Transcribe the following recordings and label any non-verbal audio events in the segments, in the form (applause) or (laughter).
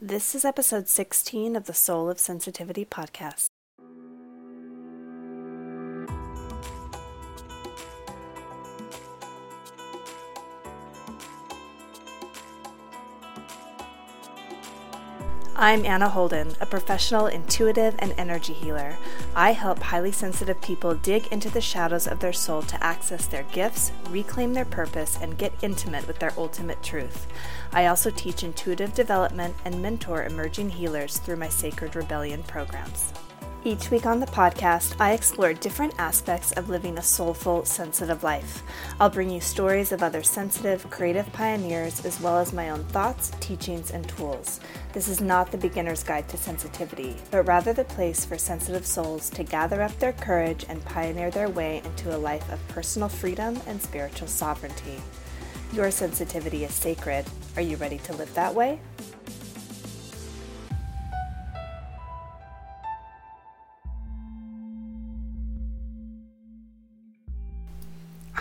This is episode 16 of the Soul of Sensitivity podcast. I'm Anna Holden, a professional intuitive and energy healer. I help highly sensitive people dig into the shadows of their soul to access their gifts, reclaim their purpose, and get intimate with their ultimate truth. I also teach intuitive development and mentor emerging healers through my Sacred Rebellion programs. Each week on the podcast, I explore different aspects of living a soulful, sensitive life. I'll bring you stories of other sensitive, creative pioneers, as well as my own thoughts, teachings, and tools. This is not the beginner's guide to sensitivity, but rather the place for sensitive souls to gather up their courage and pioneer their way into a life of personal freedom and spiritual sovereignty. Your sensitivity is sacred. Are you ready to live that way?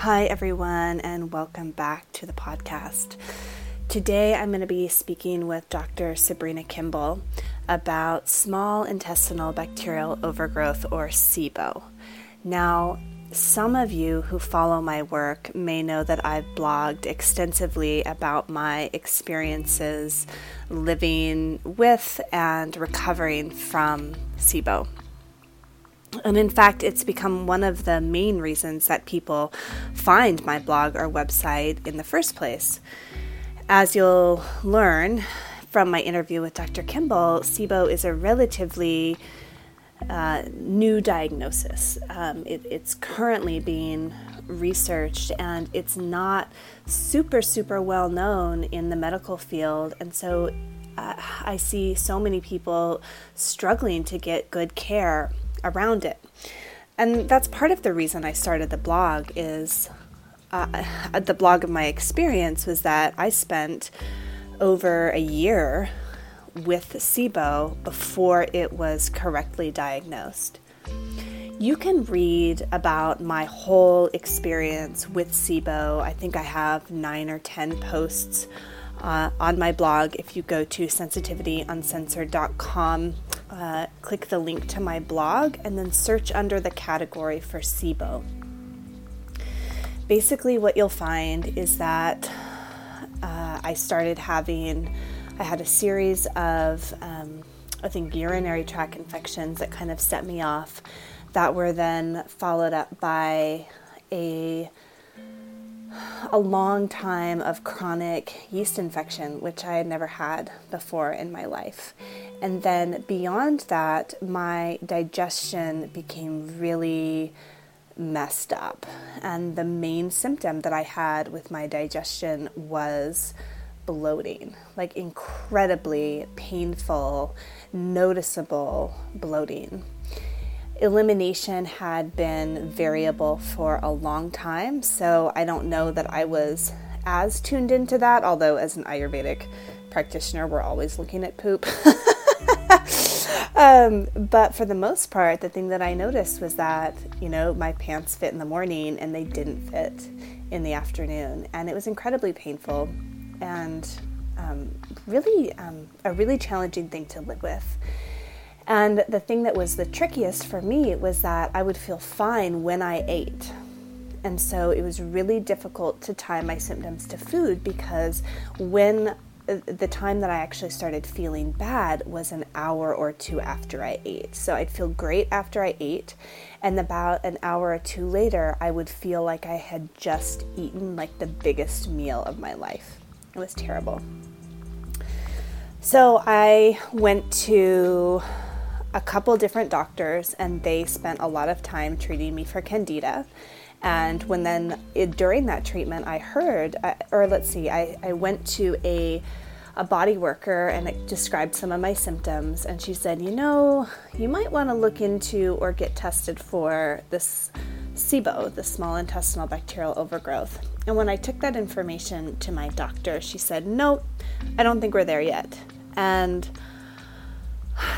Hi, everyone, and welcome back to the podcast. Today, I'm going to be speaking with Dr. Sabrina Kimball about small intestinal bacterial overgrowth or SIBO. Now, some of you who follow my work may know that I've blogged extensively about my experiences living with and recovering from SIBO. And in fact, it's become one of the main reasons that people find my blog or website in the first place. As you'll learn from my interview with Dr. Kimball, SIBO is a relatively uh, new diagnosis. Um, it, it's currently being researched and it's not super, super well known in the medical field. And so uh, I see so many people struggling to get good care around it. And that's part of the reason I started the blog is uh, the blog of my experience was that I spent over a year with SIBO before it was correctly diagnosed. You can read about my whole experience with SIBO. I think I have nine or ten posts uh, on my blog. If you go to sensitivityuncensored.com uh, click the link to my blog and then search under the category for SIBO. Basically, what you'll find is that uh, I started having, I had a series of, um, I think, urinary tract infections that kind of set me off, that were then followed up by a a long time of chronic yeast infection, which I had never had before in my life. And then beyond that, my digestion became really messed up. And the main symptom that I had with my digestion was bloating like incredibly painful, noticeable bloating elimination had been variable for a long time, so I don't know that I was as tuned into that, although, as an Ayurvedic practitioner, we're always looking at poop. (laughs) um, but for the most part, the thing that I noticed was that, you know, my pants fit in the morning and they didn't fit in the afternoon. And it was incredibly painful and um, really um, a really challenging thing to live with. And the thing that was the trickiest for me was that I would feel fine when I ate. And so it was really difficult to tie my symptoms to food because when uh, the time that I actually started feeling bad was an hour or two after I ate. So I'd feel great after I ate, and about an hour or two later, I would feel like I had just eaten like the biggest meal of my life. It was terrible. So I went to a couple different doctors, and they spent a lot of time treating me for candida. And when then it, during that treatment, I heard, uh, or let's see, I, I went to a a body worker and it described some of my symptoms. And she said, You know, you might want to look into or get tested for this SIBO, the small intestinal bacterial overgrowth. And when I took that information to my doctor, she said, Nope, I don't think we're there yet. And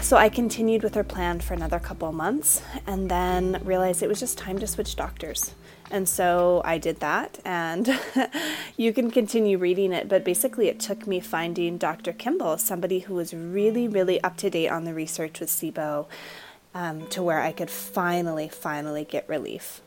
so I continued with her plan for another couple months and then realized it was just time to switch doctors. And so I did that, and (laughs) you can continue reading it. But basically, it took me finding Dr. Kimball, somebody who was really, really up to date on the research with SIBO, um, to where I could finally, finally get relief.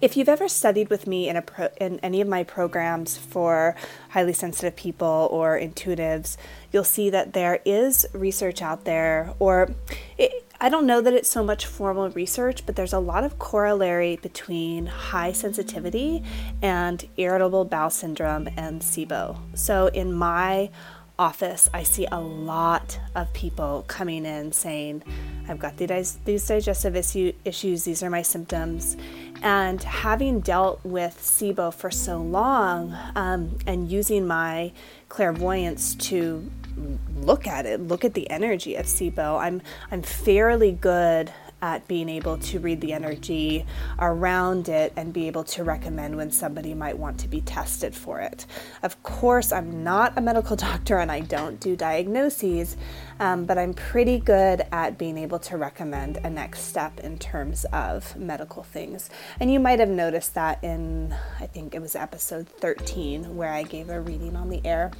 If you've ever studied with me in, a pro- in any of my programs for highly sensitive people or intuitives, you'll see that there is research out there, or it, I don't know that it's so much formal research, but there's a lot of corollary between high sensitivity and irritable bowel syndrome and SIBO. So in my office, I see a lot of people coming in saying, I've got these, digestive issue, issues, these are my symptoms. And having dealt with SIBO for so long um, and using my clairvoyance to look at it, look at the energy of SIBO, I'm, I'm fairly good at being able to read the energy around it and be able to recommend when somebody might want to be tested for it. Of course, I'm not a medical (laughs) doctor and I don't do diagnoses, um, but I'm pretty good at being able to recommend a next step in terms of medical things. And you might have noticed that in, I think it was episode 13, where I gave a reading on the air.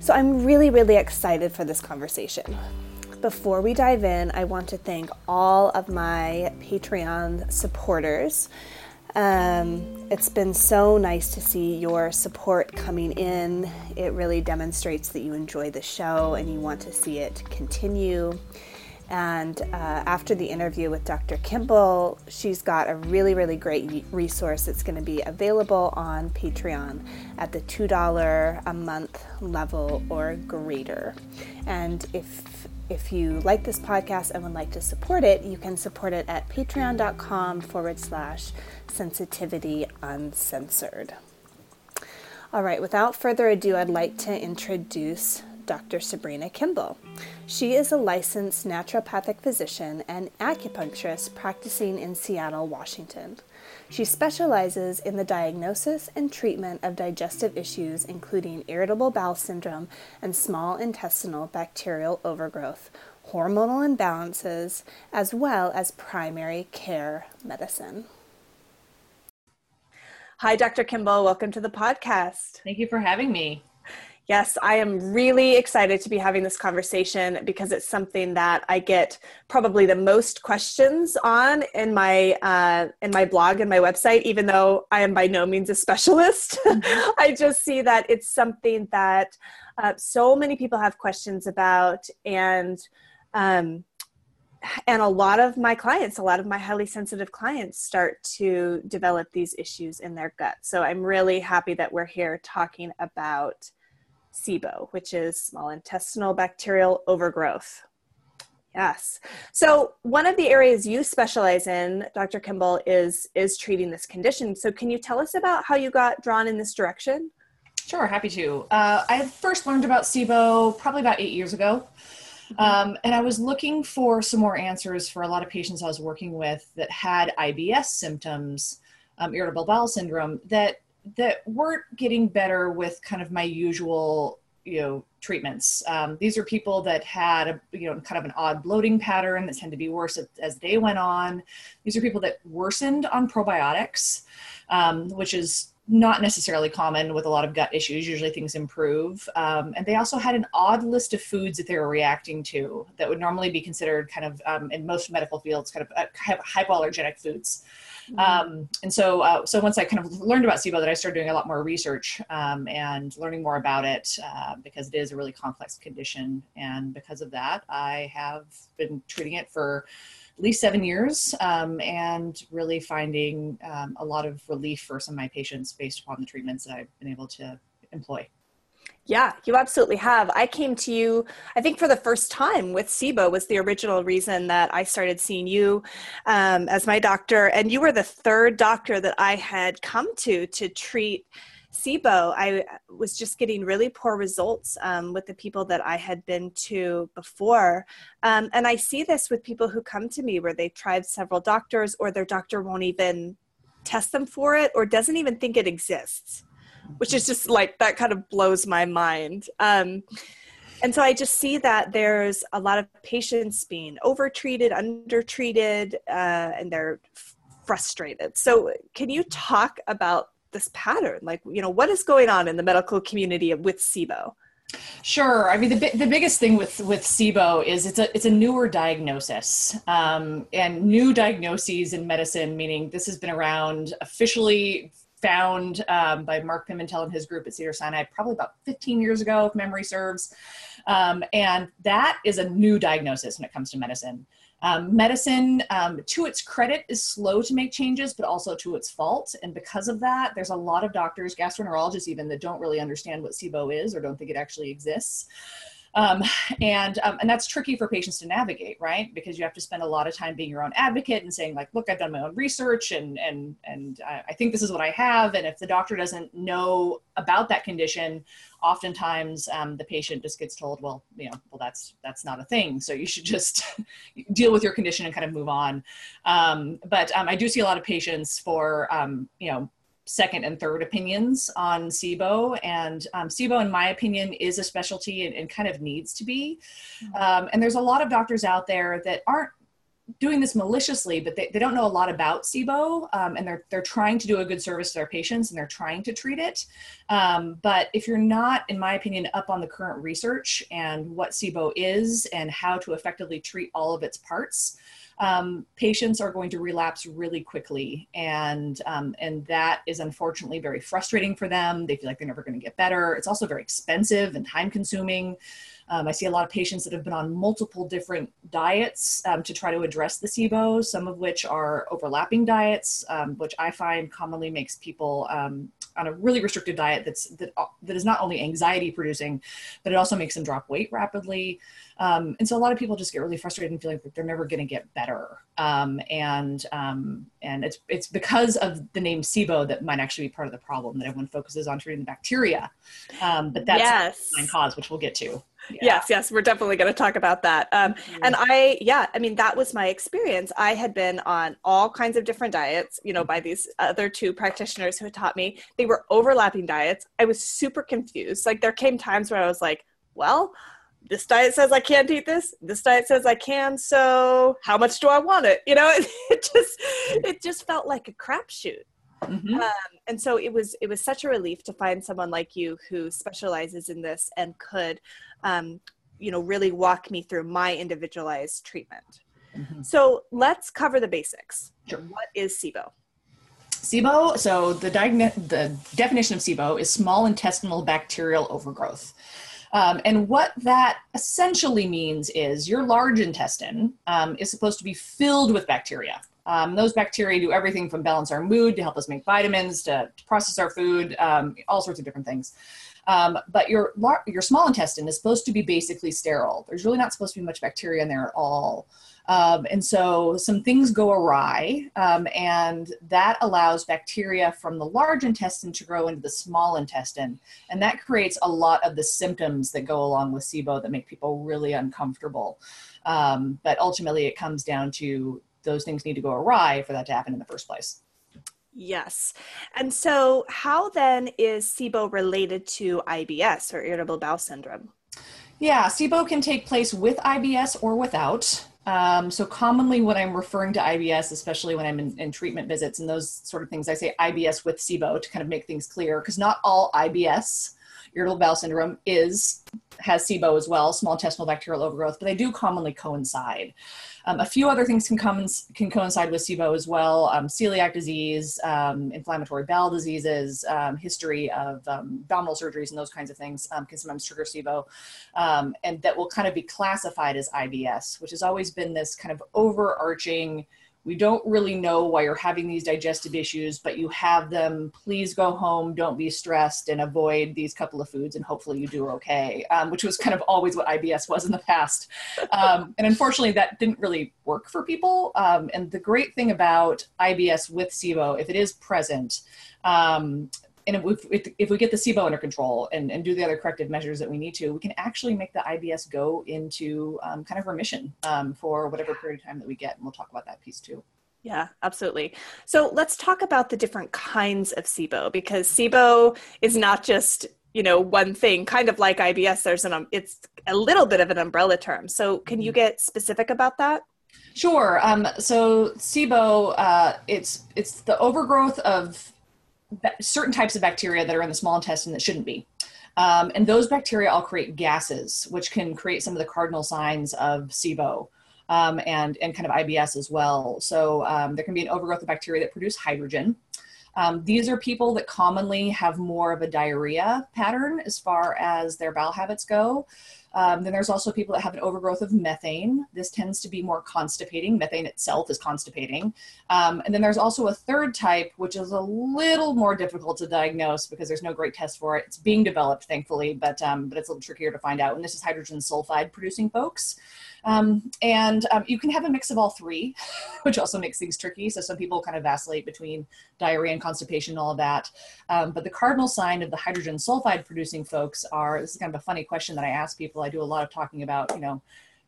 So I'm really, really excited for this conversation. Before we dive in, I want to thank all of my Patreon supporters. Um, it's been so nice to see your support coming in. It really demonstrates that you enjoy the show and you want to see it continue. And uh, after the interview with Dr. Kimball, she's got a really, really great resource that's going to be available on Patreon at the $2 a month level or greater. And if if you like this podcast and would like to support it, you can support it at patreon.com forward slash sensitivity uncensored. All right, without further ado, I'd like to introduce Dr. Sabrina Kimball. She is a licensed naturopathic physician and acupuncturist practicing in Seattle, Washington. She specializes in the diagnosis and treatment of digestive issues, including irritable bowel syndrome and small intestinal bacterial overgrowth, hormonal imbalances, as well as primary care medicine. Hi, Dr. Kimball. Welcome to the podcast. Thank you for having me. Yes, I am really excited to be having this conversation because it's something that I get probably the most questions on in my uh, in my blog and my website. Even though I am by no means a specialist, (laughs) mm-hmm. I just see that it's something that uh, so many people have questions about, and um, and a lot of my clients, a lot of my highly sensitive clients, start to develop these issues in their gut. So I'm really happy that we're here talking about SIBO, which is small intestinal bacterial overgrowth. Yes. So one of the areas you specialize in, Dr. Kimball, is is treating this condition. So can you tell us about how you got drawn in this direction? Sure, happy to. Uh, I first learned about SIBO probably about eight years ago. Mm-hmm. Um, and I was looking for some more answers for a lot of patients I was working with that had IBS symptoms, um, irritable bowel syndrome, that that weren't getting better with kind of my usual you know treatments um, these are people that had a, you know kind of an odd bloating pattern that tend to be worse as they went on these are people that worsened on probiotics um, which is not necessarily common with a lot of gut issues. Usually things improve. Um, and they also had an odd list of foods that they were reacting to that would normally be considered kind of, um, in most medical fields, kind of uh, hypoallergenic foods. Mm-hmm. Um, and so, uh, so once I kind of learned about SIBO, that I started doing a lot more research um, and learning more about it uh, because it is a really complex condition. And because of that, I have been treating it for at least seven years um, and really finding um, a lot of relief for some of my patients based upon the treatments that I've been able to employ. Yeah, you absolutely have. I came to you, I think, for the first time with SIBO was the original reason that I started seeing you um, as my doctor, and you were the third doctor that I had come to to treat SIBO, I was just getting really poor results um, with the people that I had been to before. Um, and I see this with people who come to me where they've tried several doctors or their doctor won't even test them for it or doesn't even think it exists, which is just like that kind of blows my mind. Um, and so I just see that there's a lot of patients being overtreated, undertreated, uh, and they're frustrated. So, can you talk about this pattern? Like, you know, what is going on in the medical community with SIBO? Sure. I mean, the, the biggest thing with with SIBO is it's a it's a newer diagnosis, um, and new diagnoses in medicine, meaning this has been around officially found um, by Mark Pimentel and his group at Cedar Sinai probably about 15 years ago, if memory serves. Um, and that is a new diagnosis when it comes to medicine. Um, medicine, um, to its credit, is slow to make changes, but also to its fault. And because of that, there's a lot of doctors, gastroenterologists even, that don't really understand what SIBO is or don't think it actually exists. Um, and um, and that's tricky for patients to navigate, right? Because you have to spend a lot of time being your own advocate and saying like, look, I've done my own research and and and I, think this is what I have. And if the doctor doesn't know about that condition, oftentimes um, the patient just gets told, well, you know, well that's that's not a thing. So you should just (laughs) deal with your condition and kind of move on. Um, but um, I do see a lot of patients for um, you know second and third opinions on SIBO. And um, SIBO, in my opinion, is a specialty and, and kind of needs to be. Mm-hmm. Um, and there's a lot of doctors out there that aren't doing this maliciously, but they, they don't know a lot about SIBO, um, and they're they're trying to do a good service to their patients, and they're trying to treat it. Um, but if you're not, in my opinion, up on the current research and what SIBO is and how to effectively treat all of its parts, um, patients are going to relapse really quickly, and um, and that is unfortunately very frustrating for them. They feel like they're never going to get better. It's also very expensive and time consuming. Um, I see a lot of patients that have been on multiple different diets um, to try to address the SIBO, some of which are overlapping diets, um, which I find commonly makes people um, on a really restricted diet that's that, uh, that is not only anxiety producing, but it also makes them drop weight rapidly. Um, and so a lot of people just get really frustrated and feel like they're never going to get better. Um, and um, and it's it's because of the name SIBO that might actually be part of the problem that everyone focuses on treating the bacteria. Um, but that's yes. the cause, which we'll get to. Yeah. Yes, yes, we're definitely going to talk about that. Um, mm-hmm. And I, yeah, I mean, that was my experience. I had been on all kinds of different diets, you know, by these other two practitioners who had taught me. They were overlapping diets. I was super confused. Like, there came times where I was like, well, this diet says I can't eat this. This diet says I can. So how much do I want it? You know, (laughs) it just it just felt like a crapshoot. Mm-hmm. Um, and so it was it was such a relief to find someone like you who specializes in this and could, um, you know, really walk me through my individualized treatment. Mm-hmm. So let's cover the basics. Sure. What is SIBO? SIBO, so the, diagn- the definition of SIBO is small intestinal bacterial overgrowth. Um, and what that essentially means is your large intestine um, is supposed to be filled with bacteria. Um, those bacteria do everything from balance our mood to help us make vitamins to, to process our food, um, all sorts of different things. Um, but your your small intestine is supposed to be basically sterile. There's really not supposed to be much bacteria in there at all. Um, and so some things go awry, um, and that allows bacteria from the large intestine to grow into the small intestine. And that creates a lot of the symptoms that go along with SIBO that make people really uncomfortable. Um, but ultimately, it comes down to those things need to go awry for that to happen in the first place. Yes. And so, how then is SIBO related to IBS or irritable bowel syndrome? Yeah, SIBO can take place with IBS or without. Um, so commonly when I'm referring to IBS, especially when I'm in, in, treatment visits and those sort of things, I say IBS with SIBO to kind of make things clear because not all IBS, irritable bowel syndrome, is has SIBO as well, small intestinal bacterial overgrowth, but they do commonly coincide. Um, a few other things can come can coincide with SIBO as well: um, celiac disease, um, inflammatory bowel diseases, um, history of um, abdominal surgeries, and those kinds of things um, can sometimes trigger SIBO, and that will kind of be classified as IBS, which has always been this kind of overarching we don't really know why you're having these digestive issues, but you have them. Please go home, don't be stressed, and avoid these couple of foods, and hopefully you do okay, um, which was kind of always what IBS was in the past. Um, and unfortunately, that didn't really work for people. Um, and the great thing about IBS with SIBO, if it is present, um, and if, if, if, we get the SIBO under control and, and do the other corrective measures that we need to, we can actually make the IBS go into um, kind of remission um, for whatever period of time that we get. And we'll talk about that piece too. Yeah, absolutely. So let's talk about the different kinds of SIBO because SIBO is not just you know one thing kind of like ibs there's an um, it's a little bit of an umbrella term so can you mm-hmm. get specific about that Sure. Um, so SIBO, uh, it's it's the overgrowth of certain types of bacteria that are in the small intestine that shouldn't be. Um, and those bacteria all create gases, which can create some of the cardinal signs of SIBO. Um, and, and kind of IBS as well. So um, there can be an overgrowth of bacteria that produce hydrogen. Um, these are people that commonly have more of a diarrhea pattern as far as their bowel habits go. Um, then there's also people that have an overgrowth of methane. This tends to be more constipating. Methane itself is constipating. Um, and then there's also a third type, which is a little more difficult to diagnose because there's no great test for it. It's being developed, thankfully, but, um, but it's a little trickier to find out. And this is hydrogen sulfide producing folks. Um, and um, you can have a mix of all three, (laughs) which also makes things tricky. So some people kind of vacillate between diarrhea and constipation and all of that. Um, but the cardinal sign of the hydrogen sulfide producing folks are, this is kind of a funny question that I ask people. I do a lot of talking about, you know,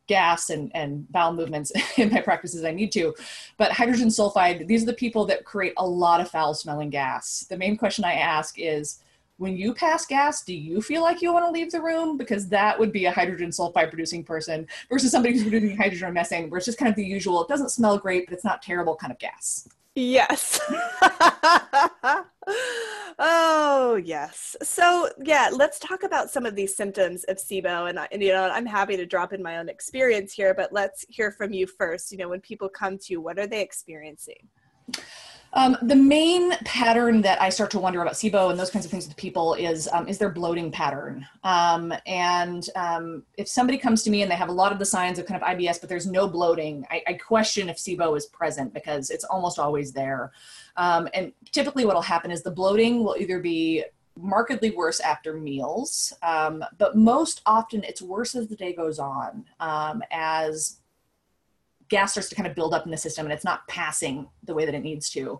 gas and, and bowel movements (laughs) in my practices I need to. But hydrogen sulfide, these are the people that create a lot of foul smelling gas. The main question I ask is, when you pass gas, do you feel like you want to leave the room? Because that would be a hydrogen sulfide producing person versus somebody who's producing hydrogen or methane, where it's just kind of the usual, it doesn't smell great, but it's not terrible kind of gas. Yes. (laughs) oh, yes. So, yeah, let's talk about some of these symptoms of SIBO. And, and, you know, I'm happy to drop in my own experience here, but let's hear from you first. You know, when people come to you, what are they experiencing? Um, the main pattern that I start to wonder about SIBO and those kinds of things with people is um, is their bloating pattern. Um, and um, if somebody comes to me and they have a lot of the signs of kind of IBS, but there's no bloating, I, I question if SIBO is present because it's almost always there. Um, and typically, what will happen is the bloating will either be markedly worse after meals, um, but most often it's worse as the day goes on as gas starts to kind of build up in the system and it's not passing the way that it needs to.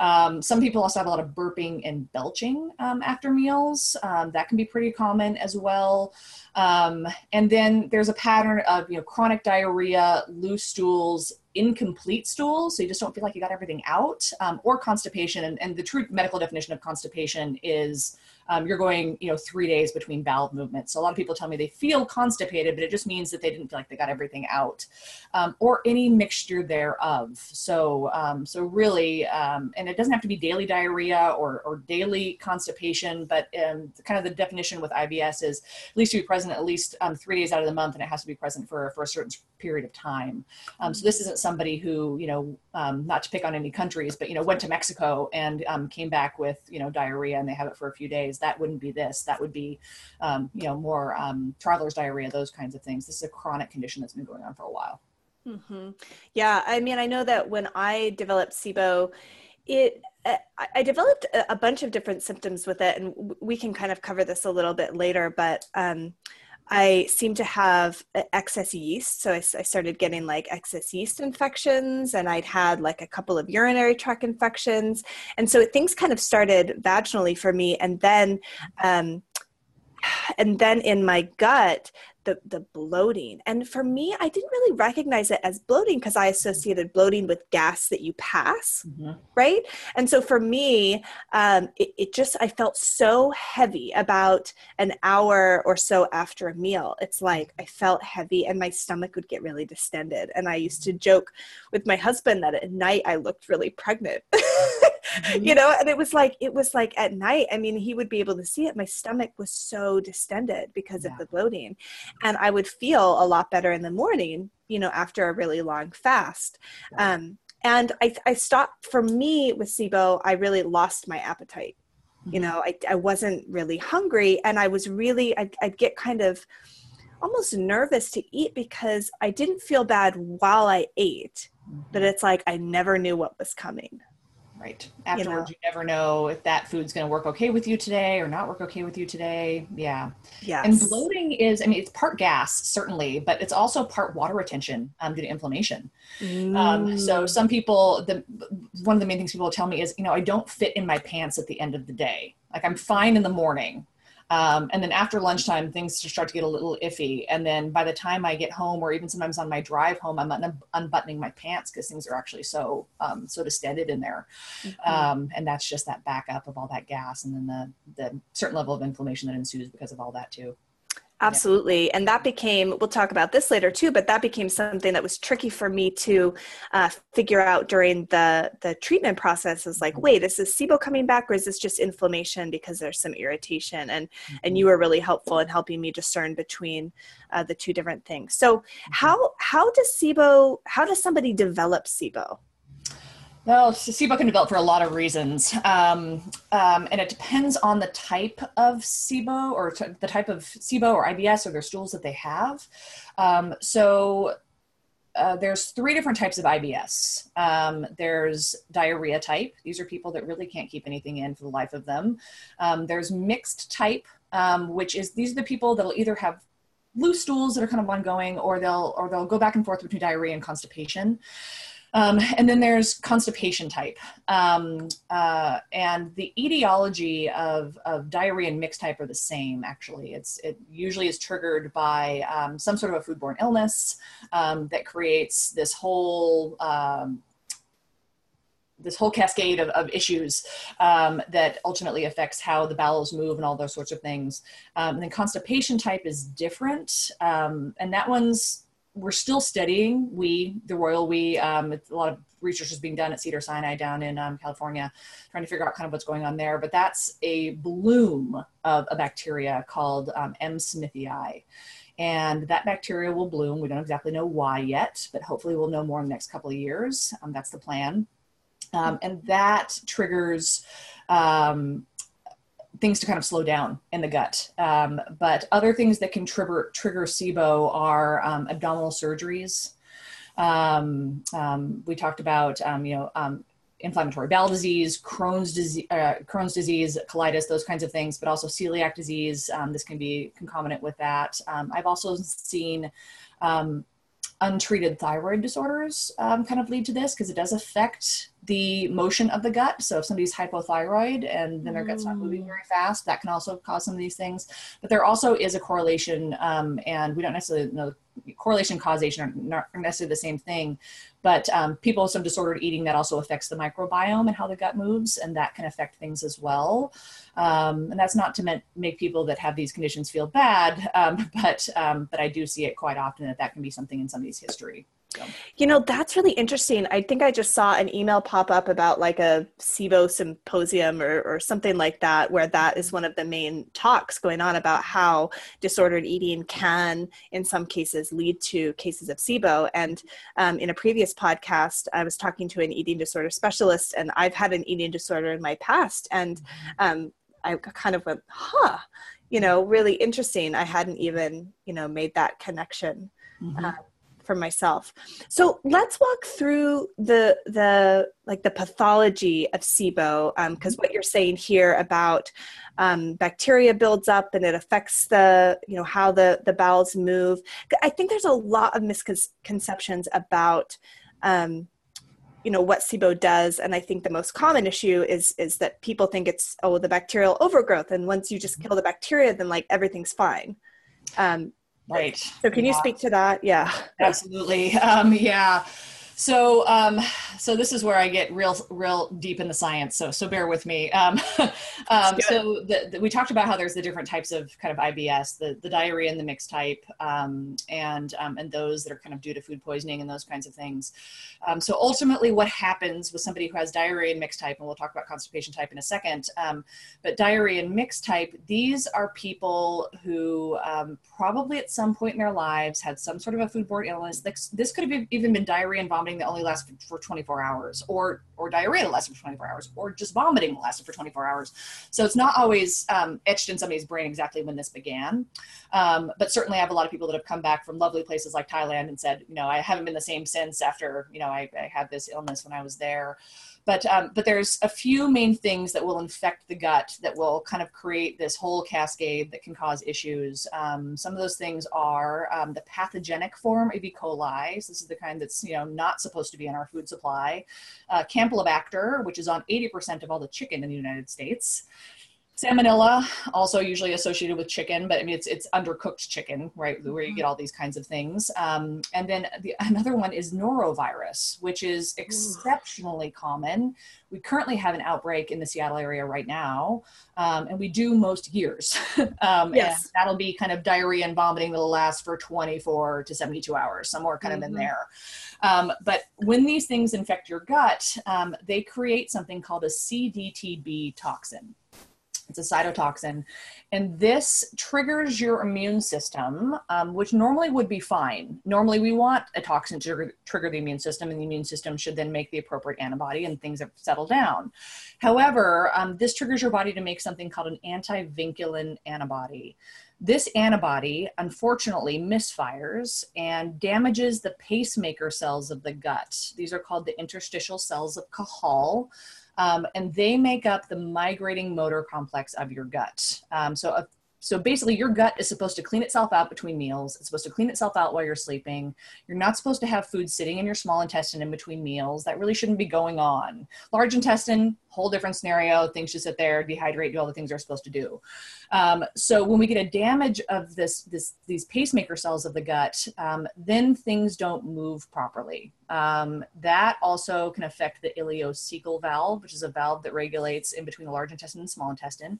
Um, some people also have a lot of burping and belching um, after meals. Um, that can be pretty common as well. Um, and then there's a pattern of you know chronic diarrhea, loose stools, incomplete stools, so you just don't feel like you got everything out, um, or constipation. And, and the true medical definition of constipation is um, you're going, you know, three days between bowel movements. So a lot of people tell me they feel constipated, but it just means that they didn't feel like they got everything out, um, or any mixture thereof. So, um, so really, um, and it doesn't have to be daily diarrhea or, or daily constipation, but um, kind of the definition with IBS is at least to be present at least um, three days out of the month, and it has to be present for for a certain period of time. so this isn't somebody who, you know, not to pick on any countries, but you know, went to Mexico and came back with you know diarrhea and they have it for a few days that wouldn't be this. That would be, um, you know, more um, traveler's diarrhea, those kinds of things. This is a chronic condition that's been going on for a while. Mm-hmm. Yeah, I mean, I know that when I developed SIBO, it I developed a bunch of different symptoms with it, and we can kind of cover this a little bit later. But um, I seemed to have excess yeast. So I, I, started getting like excess yeast infections, and I'd had like a couple of urinary tract infections. And so things kind of started vaginally for me. And then, um, and then in my gut, the the bloating. And for me i didn't really recognize it as bloating because i associated bloating with gas that you pass mm-hmm. right? And so for me um, it, it, just i felt so heavy about an hour or so after a meal. It's like i felt heavy and my stomach would get really distended. And i used to joke with my husband that at night i looked really pregnant (laughs) mm-hmm. you know and it was like it was like at night i mean he would be able to see it my stomach was so distended because yeah. of the bloating and i would feel a lot better in the morning you know after a really long fast yeah. um, and I, I stopped for me with sibo i really lost my appetite mm-hmm. you know I, I wasn't really hungry and i was really I'd, I'd get kind of almost nervous to eat because i didn't feel bad while i ate but mm-hmm. it's like i never knew what was coming Right. Afterwards, you, know? you never know if that food's going to work okay with you today or not work okay with you today. Yeah. Yeah. And bloating is, I mean, it's part gas, certainly, but it's also part water retention um, due to inflammation. Mm. Um, so some people, the one of the main things people tell me is, you know, I don't fit in my pants at the end of the day. Like I'm fine in the morning, um, and then after lunchtime, things just start to get a little iffy. And then by the time I get home, or even sometimes on my drive home, I'm un- unbuttoning my pants because things are actually so um, so distended in there. Mm-hmm. Um, and that's just that backup of all that gas, and then the the certain level of inflammation that ensues because of all that too. Absolutely. And that became, we'll talk about this later too, but that became something that was tricky for me to uh, figure out during the, the treatment process is like, wait, is this SIBO coming back or is this just inflammation because there's some irritation? And, mm-hmm. and you were really helpful in helping me discern between uh, the two different things. So mm-hmm. how, how does SIBO, how does somebody develop SIBO? Well, SIBO can develop for a lot of reasons, um, um, and it depends on the type of SIBO or t- the type of SIBO or IBS or their stools that they have. Um, so uh, there's three different types of IBS. Um, there's diarrhea type. These are people that really can't keep anything in for the life of them. Um, there's mixed type, um, which is these are the people that'll either have loose stools that are kind of ongoing, or they'll or they'll go back and forth between diarrhea and constipation. Um, and then there's constipation type. Um, uh, and the etiology of, of diarrhea and mixed type are the same, actually. It's, it usually is triggered by um, some sort of a foodborne illness um, that creates this whole um, this whole cascade of, of issues um, that ultimately affects how the bowels move and all those sorts of things. Um, and then constipation type is different, um, and that one's we're still studying we the royal we um, a lot of research is being done at cedar sinai down in um, california trying to figure out kind of what's going on there but that's a bloom of a bacteria called um, m. smithii and that bacteria will bloom. We don't exactly know why yet but hopefully we'll know more in the next couple of years. Um, that's the plan. Um, and that triggers um, things to kind of slow down in the gut. Um, but other things that can trigger trigger SIBO are um, abdominal surgeries. Um, um we talked about um, you know um, inflammatory bowel disease, Crohn's disease, uh, Crohn's disease, colitis, those kinds of things, but also celiac disease. this can be concomitant with that. I've also seen untreated thyroid disorders kind of lead to this because it does affect the motion of the gut. So if somebody's hypothyroid and then their gut's not moving very fast, that can also cause some of these things. But there also is a correlation, um, and we don't necessarily know correlation causation are not necessarily the same thing but um, people with some disordered eating that also affects the microbiome and how the gut moves and that can affect things as well um, and that's not to make people that have these conditions feel bad um, (laughs) but um, but i do see it quite often that that can be something in somebody's history you know, that's really interesting. I think I just saw an email pop up about like a SIBO symposium or, or something like that, where that is one of the main talks going on about how disordered eating can, in some cases, lead to cases of SIBO. And um, in a previous podcast, I was talking to an eating disorder specialist, and I've had an eating disorder in my past. And um, I kind of went, huh, you know, really interesting. I hadn't even, you know, made that connection. Mm-hmm. Um, for myself. So let's walk through the the like the pathology of SIBO, because um, what you're saying here about um, bacteria builds up and it affects the you know how the the bowels move. I think there's a lot of misconceptions about. Um, you know what SIBO does, and I think the most common issue is is that people think it's oh the bacterial overgrowth, and once you just kill the bacteria, then like everything's fine. Um, Right. So can yeah. you speak to that? Yeah. Absolutely. Um, yeah. So, um, so this is where I get real, real deep in the science. So, so bear with me. Um, (laughs) um, so, the, the, we talked about how there's the different types of kind of IBS, the, the diarrhea and the mixed type, um, and um, and those that are kind of due to food poisoning and those kinds of things. Um, so, ultimately, what happens with somebody who has diarrhea and mixed type, and we'll talk about constipation type in a second. Um, but diarrhea and mixed type, these are people who probably at some point in their lives had some sort of a foodborne illness. This, this could have even been diarrhea and vomiting vomiting that only lasted for 24 hours or or diarrhea that lasted for 24 hours or just vomiting that lasted for 24 hours. So it's not always um, etched in somebody's brain exactly when this began. Um, but certainly i have a lot of people that have come back from lovely places like thailand and said you know i haven't been the same since after you know i, I had this illness when i was there but um, but there's a few main things that will infect the gut that will kind of create this whole cascade that can cause issues. Um, some of those things are um, the pathogenic form of E. coli. So this is the kind that's you know not supposed to be in our food supply. Uh, Campylobacter, which is on 80% of all the chicken in the United States. Salmonella, also usually associated with chicken, but I mean it's it's undercooked chicken, right? Where you get mm-hmm. all these kinds of things. Um, and then the, (laughs) another one is norovirus, which is exceptionally common. We currently have an outbreak in the Seattle area right now, um, and we do most years. (laughs) um, yes. that'll be kind of diarrhea and vomiting that'll last for 24 to 72 hours, somewhere kind mm-hmm. of in mm-hmm. there. Um, but when these things infect your gut, um, they create something called a CDTB toxin. It's a cytotoxin. And this triggers your immune system, um, which normally would be fine. Normally, we want a toxin to trigger, the immune system, and the immune system should then make the appropriate antibody and things have settled down. However, um, this triggers your body to make something called an antivinculin antibody. This antibody unfortunately misfires and damages the pacemaker cells of the gut. These are called the interstitial cells of Cajal um, and they make up the migrating motor complex of your gut. Um, so, a, so basically, your gut is supposed to clean itself out between meals. It's supposed to clean itself out while you're sleeping. You're not supposed to have food sitting in your small intestine in between meals. That really shouldn't be going on. Large intestine, whole different scenario. Things should sit there, dehydrate, do all the things they're supposed to do. Um, so when we get a damage of this, this these pacemaker cells of the gut, um, then things don't move properly. Um, that also can affect the ileocecal valve, which is a valve that regulates in between the large intestine and small intestine.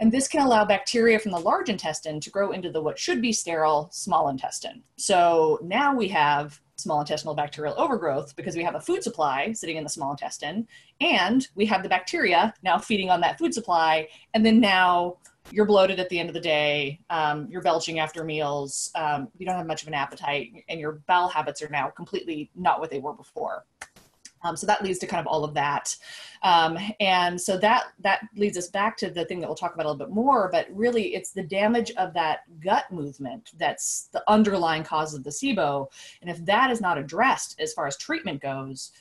And this can allow bacteria from the large intestine to grow into the what should be sterile small intestine. So now we have small intestinal bacterial overgrowth because we have a food supply sitting in the small intestine and we have the bacteria now feeding on that food supply. And then now you're bloated at the end of the day, um, you're belching after meals, um, you don't have much of an appetite, and your bowel habits are now completely not what they were before. Um, so that leads to kind of all of that. Um, and so that that leads us back to the thing that we'll talk about a little bit more, but really it's the damage of that gut movement that's the underlying cause of the SIBO. And if that is not addressed as far as treatment goes,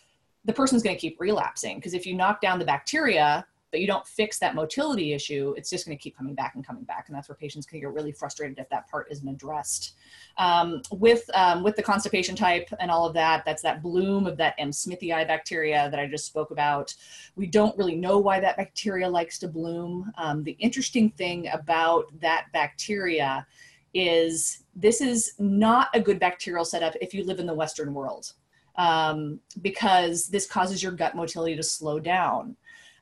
the person's going to keep relapsing because if you knock down the bacteria, but you don't fix that motility issue, it's just going to keep coming back and coming back. And that's where patients can get really frustrated if that part isn't addressed. Um, with, um, with the constipation type and all of that, that's that bloom of that M. smithii bacteria that I just spoke about. We don't really know why that bacteria likes to bloom. Um, the interesting thing about that bacteria is this is not a good bacterial setup if you live in the Western world. Um, because this causes your gut motility to slow down.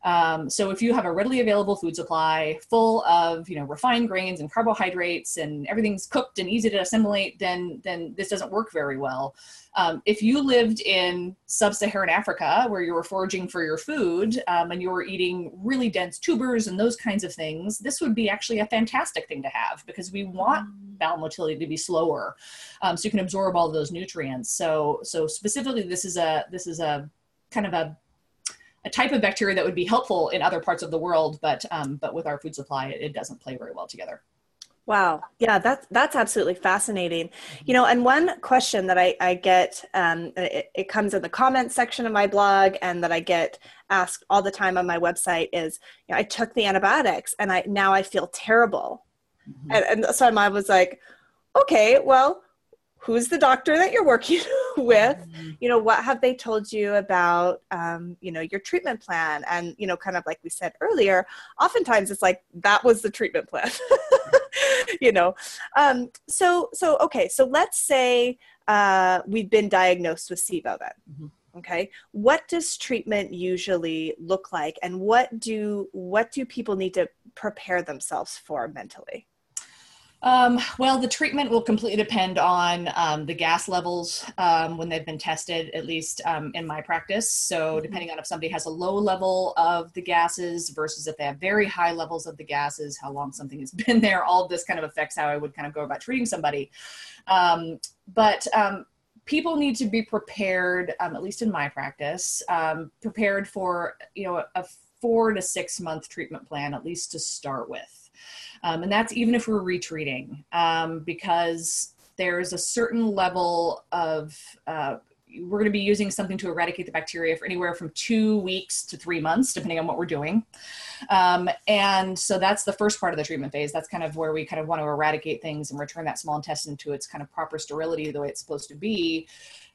Um, so if you have a readily available food supply full of you know refined grains and carbohydrates and everything's cooked and easy to assimilate, then then this doesn't work very well. Um, if you lived in sub-Saharan Africa where you were foraging for your food um, and you were eating really dense tubers and those kinds of things, this would be actually a fantastic thing to have because we want mm. bowel motility to be slower, um, so you can absorb all those nutrients. So so specifically, this is a this is a kind of a a type of bacteria that would be helpful in other parts of the world, but um, but with our food supply, it, it doesn't play very well together. Wow. Yeah, that's that's absolutely fascinating. You know, and one question that I, I get, um, it, it, comes in the comments section of my blog, and that I get asked all the time on my website is, you know, I took the antibiotics, and I now I feel terrible, mm-hmm. and, and so I was like, okay, well, who's the doctor that you're working (laughs) with? Mm-hmm. you know what have they told you about um, you know your treatment plan? And you know kind of like we said earlier oftentimes it's like that was the treatment plan. (laughs) You know um, so so okay so let's say uh, we've been diagnosed with sibo then mm-hmm. okay? What does treatment usually look like? And what do what do people need to prepare themselves for mentally um, well, the treatment will completely depend on um, the gas levels um, when they've been tested, at least um, in my practice. So, mm-hmm. depending on if somebody has a low level of the gases versus if they have very high levels of the gases, how long something has (laughs) been there, all this kind of affects how I would kind of go about treating somebody. Um, but um, people need to be prepared, at least in my practice, prepared for you know a four to six month treatment plan, at least to start with. Um, and that's even if we're retreating, um, because there's a certain level of uh, we're going to be using something to eradicate the bacteria for anywhere from two weeks to three months, depending on what we're doing. Um, and so that's the first part of the treatment phase. That's kind of where we kind of want to eradicate things and return that small intestine to its kind of proper sterility, the way it's supposed to be.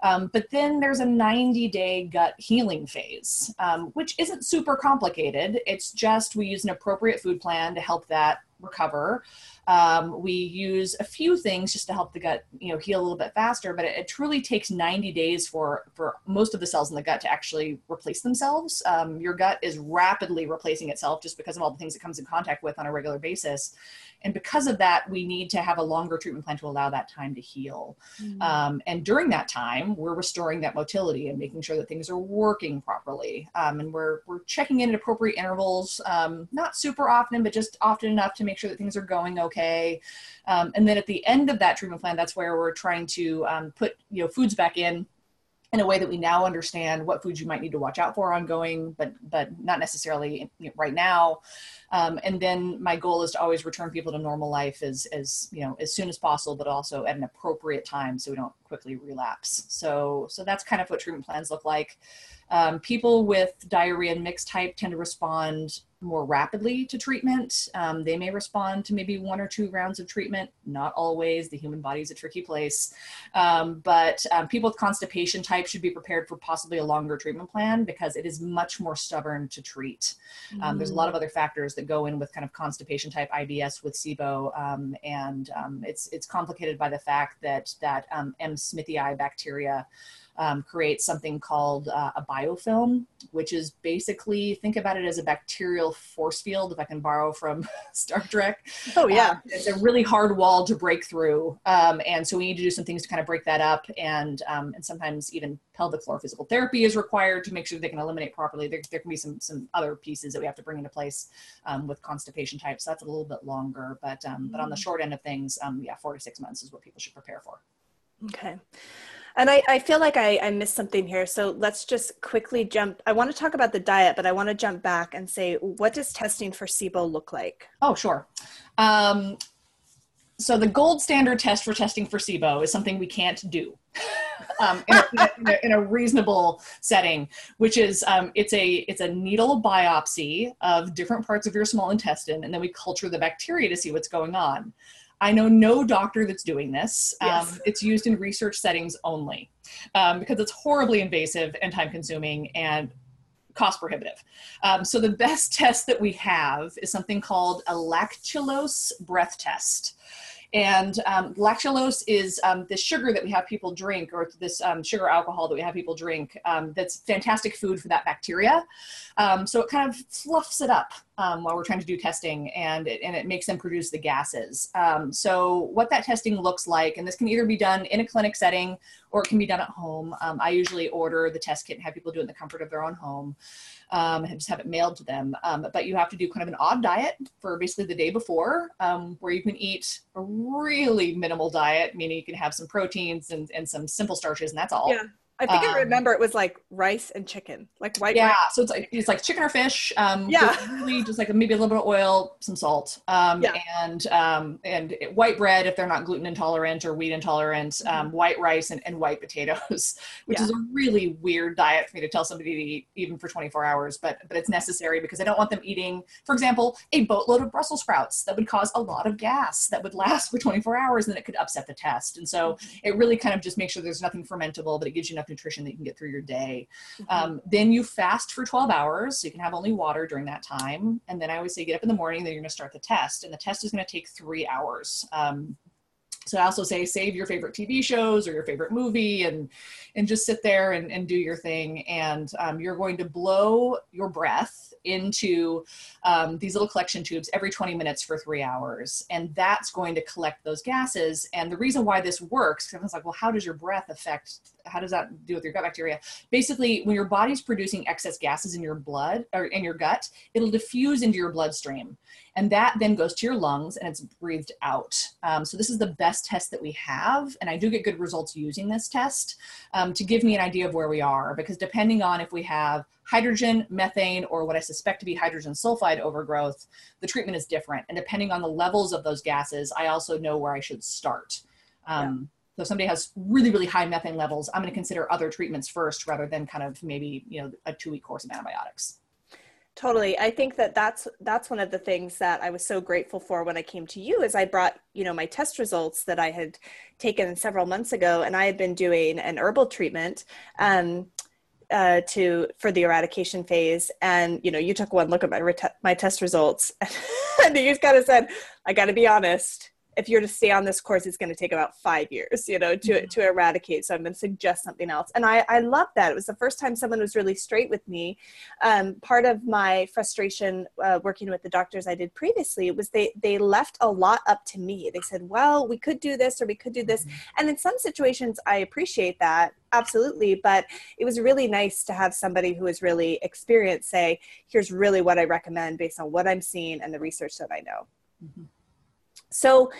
Um, but then there's a 90 day gut healing phase, um, which isn't super complicated. It's just we use an appropriate food plan to help that recover. Um, we use a few things just to help the gut, you know, heal a little bit faster. But it, it, truly takes 90 days for for most of the cells in the gut to actually replace themselves. Um, your gut is rapidly replacing itself just because of all the things it comes in contact with on a regular basis. And because of that, we need to have a longer treatment plan to allow that time to heal. Mm-hmm. Um, and during that time, we're restoring that motility and making sure that things are working properly. Um, and we're, we're checking in at appropriate intervals, um, not super often, but just often enough to make sure that things are going okay. Um, and then at the end of that treatment plan, that's where we're trying to um, put you know foods back in in a way that we now understand what foods you might need to watch out for ongoing, but but not necessarily right now. Um, and then my goal is to always return people to normal life as as you know as soon as possible, but also at an appropriate time so we don't quickly relapse. So so that's kind of what treatment plans look like. Um, people with diarrhea and mixed type tend to respond more rapidly to treatment. Um, they may respond to maybe one or two rounds of treatment, not always. The human body is a tricky place. Um, but um, people with constipation type should be prepared for possibly a longer treatment plan because it is much more stubborn to treat. Mm. There's a lot of mm. other factors that go in with kind of constipation type IBS with SIBO. Um, and um, it's, it's complicated by the fact that that M. smithii bacteria um, create something called uh, a biofilm, which is basically think about it as a bacterial force field. If I can borrow from (laughs) Star Trek. Oh yeah, um, it's a really hard wall to break through, um, and so we need to do some things to kind of break that up. And um, and sometimes even pelvic floor physical therapy is required to make sure they can eliminate properly. There, there can be some some other pieces that we have to bring into place um, with constipation types. So that's a little bit longer, but um, but on the mm. short end of things, yeah, four to six months is what people should prepare for. Okay. And I, I feel like I, I missed something here. So let's just quickly jump. I want to talk about the diet, but I want to jump back and say, what does testing for SIBO look like? Oh, sure. Um, so the gold standard test for testing for SIBO is something we can't do. (laughs) Um, in, a, in, a, in, a, reasonable setting, which is um, it's a it's a needle biopsy of different parts of your small intestine, and then we culture the bacteria to see what's going on. I know no doctor that's doing this. Yes. Um, it's used in research settings only um, because it's horribly invasive and time consuming and cost prohibitive. Um, so the best (laughs) test that we have is something called a lactulose breath test. And um, lactulose is um, this sugar that we have people drink, or this um, sugar alcohol that we have people drink. Um, that's fantastic food for that bacteria. Um, so it kind of fluffs it up um, while we're trying to do testing, and it, and it makes them produce the gases. so what that testing looks like, and this can either be done in a clinic setting or it can be done at home. I usually order the test kit and have people do it in the comfort of their own home um, and just have it mailed to them. Um, but you have to do kind of an odd diet for basically the day before, um, where you can eat a really minimal diet, meaning you can have some proteins and, and some simple starches, and that's all. Yeah. I think um, I remember it was like rice and chicken, like white. Yeah, rice. so it's like it's like chicken or fish. Um, yeah, really just like maybe a little bit of oil, some salt, um, yeah. and um, and white bread if they're not gluten intolerant or wheat intolerant, mm-hmm. um, white rice and, and white potatoes, (laughs) which yeah. is a really weird diet for me to tell somebody to eat even for 24 hours, but but it's necessary because I don't want them eating, for example, a boatload of Brussels sprouts that would cause a lot of gas that would last for 24 hours and then it could upset the test, and so mm-hmm. it really kind of just makes sure there's nothing fermentable, but it gives you enough enough nutrition that you can get through your day. Mm-hmm. Um, then you fast for 12 hours, so you can have only water during that time. And then I always say get up in the morning, then you're going to start the test, and the test is going to take three hours. Um, so I also say save your favorite TV shows or your favorite movie and and just sit there and, and do your thing. And um, you're going to blow your breath into um, these little collection tubes every 20 minutes for three hours. And that's going to collect those gases. And the reason why this works, was like, well, how does your breath affect, how does that do with your gut bacteria? Basically, when your body's producing excess gases in your blood or in your gut, it'll diffuse into your bloodstream. And that then goes to your lungs and it's breathed out. Um, so this is the best test that we have. And I do get good results using this test um, to give me an idea of where we are, because depending on if we have hydrogen, methane, or what I suspect to be hydrogen sulfide overgrowth, the treatment is different. And depending on the levels of those gases, I also know where I should start. Um, So if somebody has really, really high methane levels, I'm going to consider other treatments first rather than kind of maybe, you know, a two week course of antibiotics. Totally. I think that that's that's one of the things that I was so grateful for when I came to you is I brought, you know, my test results that I had taken several months ago and I had been doing an herbal treatment um, uh, to for the eradication phase. And you know you took one look at my my test results (laughs) and you just kind of said I got to be honest if you're to stay on this course, it's going to take about five years, you know, to, mm-hmm. to eradicate. So I'm going to suggest something else. And I, I love that. It was the first time someone was really straight with me. Um, part of my frustration uh, working with the doctors I did previously was they, they left a lot up to me. They said, well, we could do this or we could do this. Mm-hmm. And in some situations, I appreciate that. Absolutely. But it was really nice to have somebody who is really experienced say, here's really what I recommend based on what I'm seeing and the research that I know. Mm-hmm. So,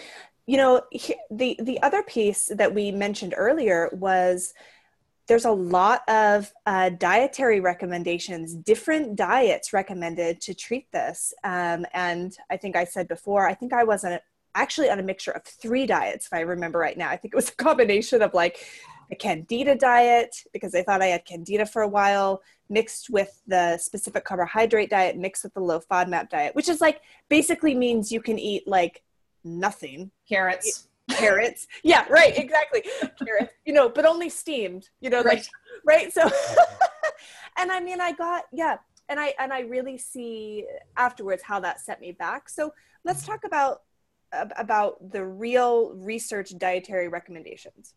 you know, the the other piece that we mentioned earlier was there's a lot of uh, dietary recommendations, different diets recommended to treat this. Um, and I think I said before, I think I wasn't actually on a mixture of three diets, if I remember right now. I think it was a combination of like a candida diet, because I thought I had candida for a while, mixed with the specific carbohydrate diet, mixed with the low FODMAP diet, which is like basically means you can eat like nothing. Carrots. Carrots. Yeah, right, exactly. Carrots, you know, but only steamed, you know, right. like right. So (laughs) and I mean I got yeah, and I and I really see afterwards how that set me back. So let's talk about about the real research dietary recommendations.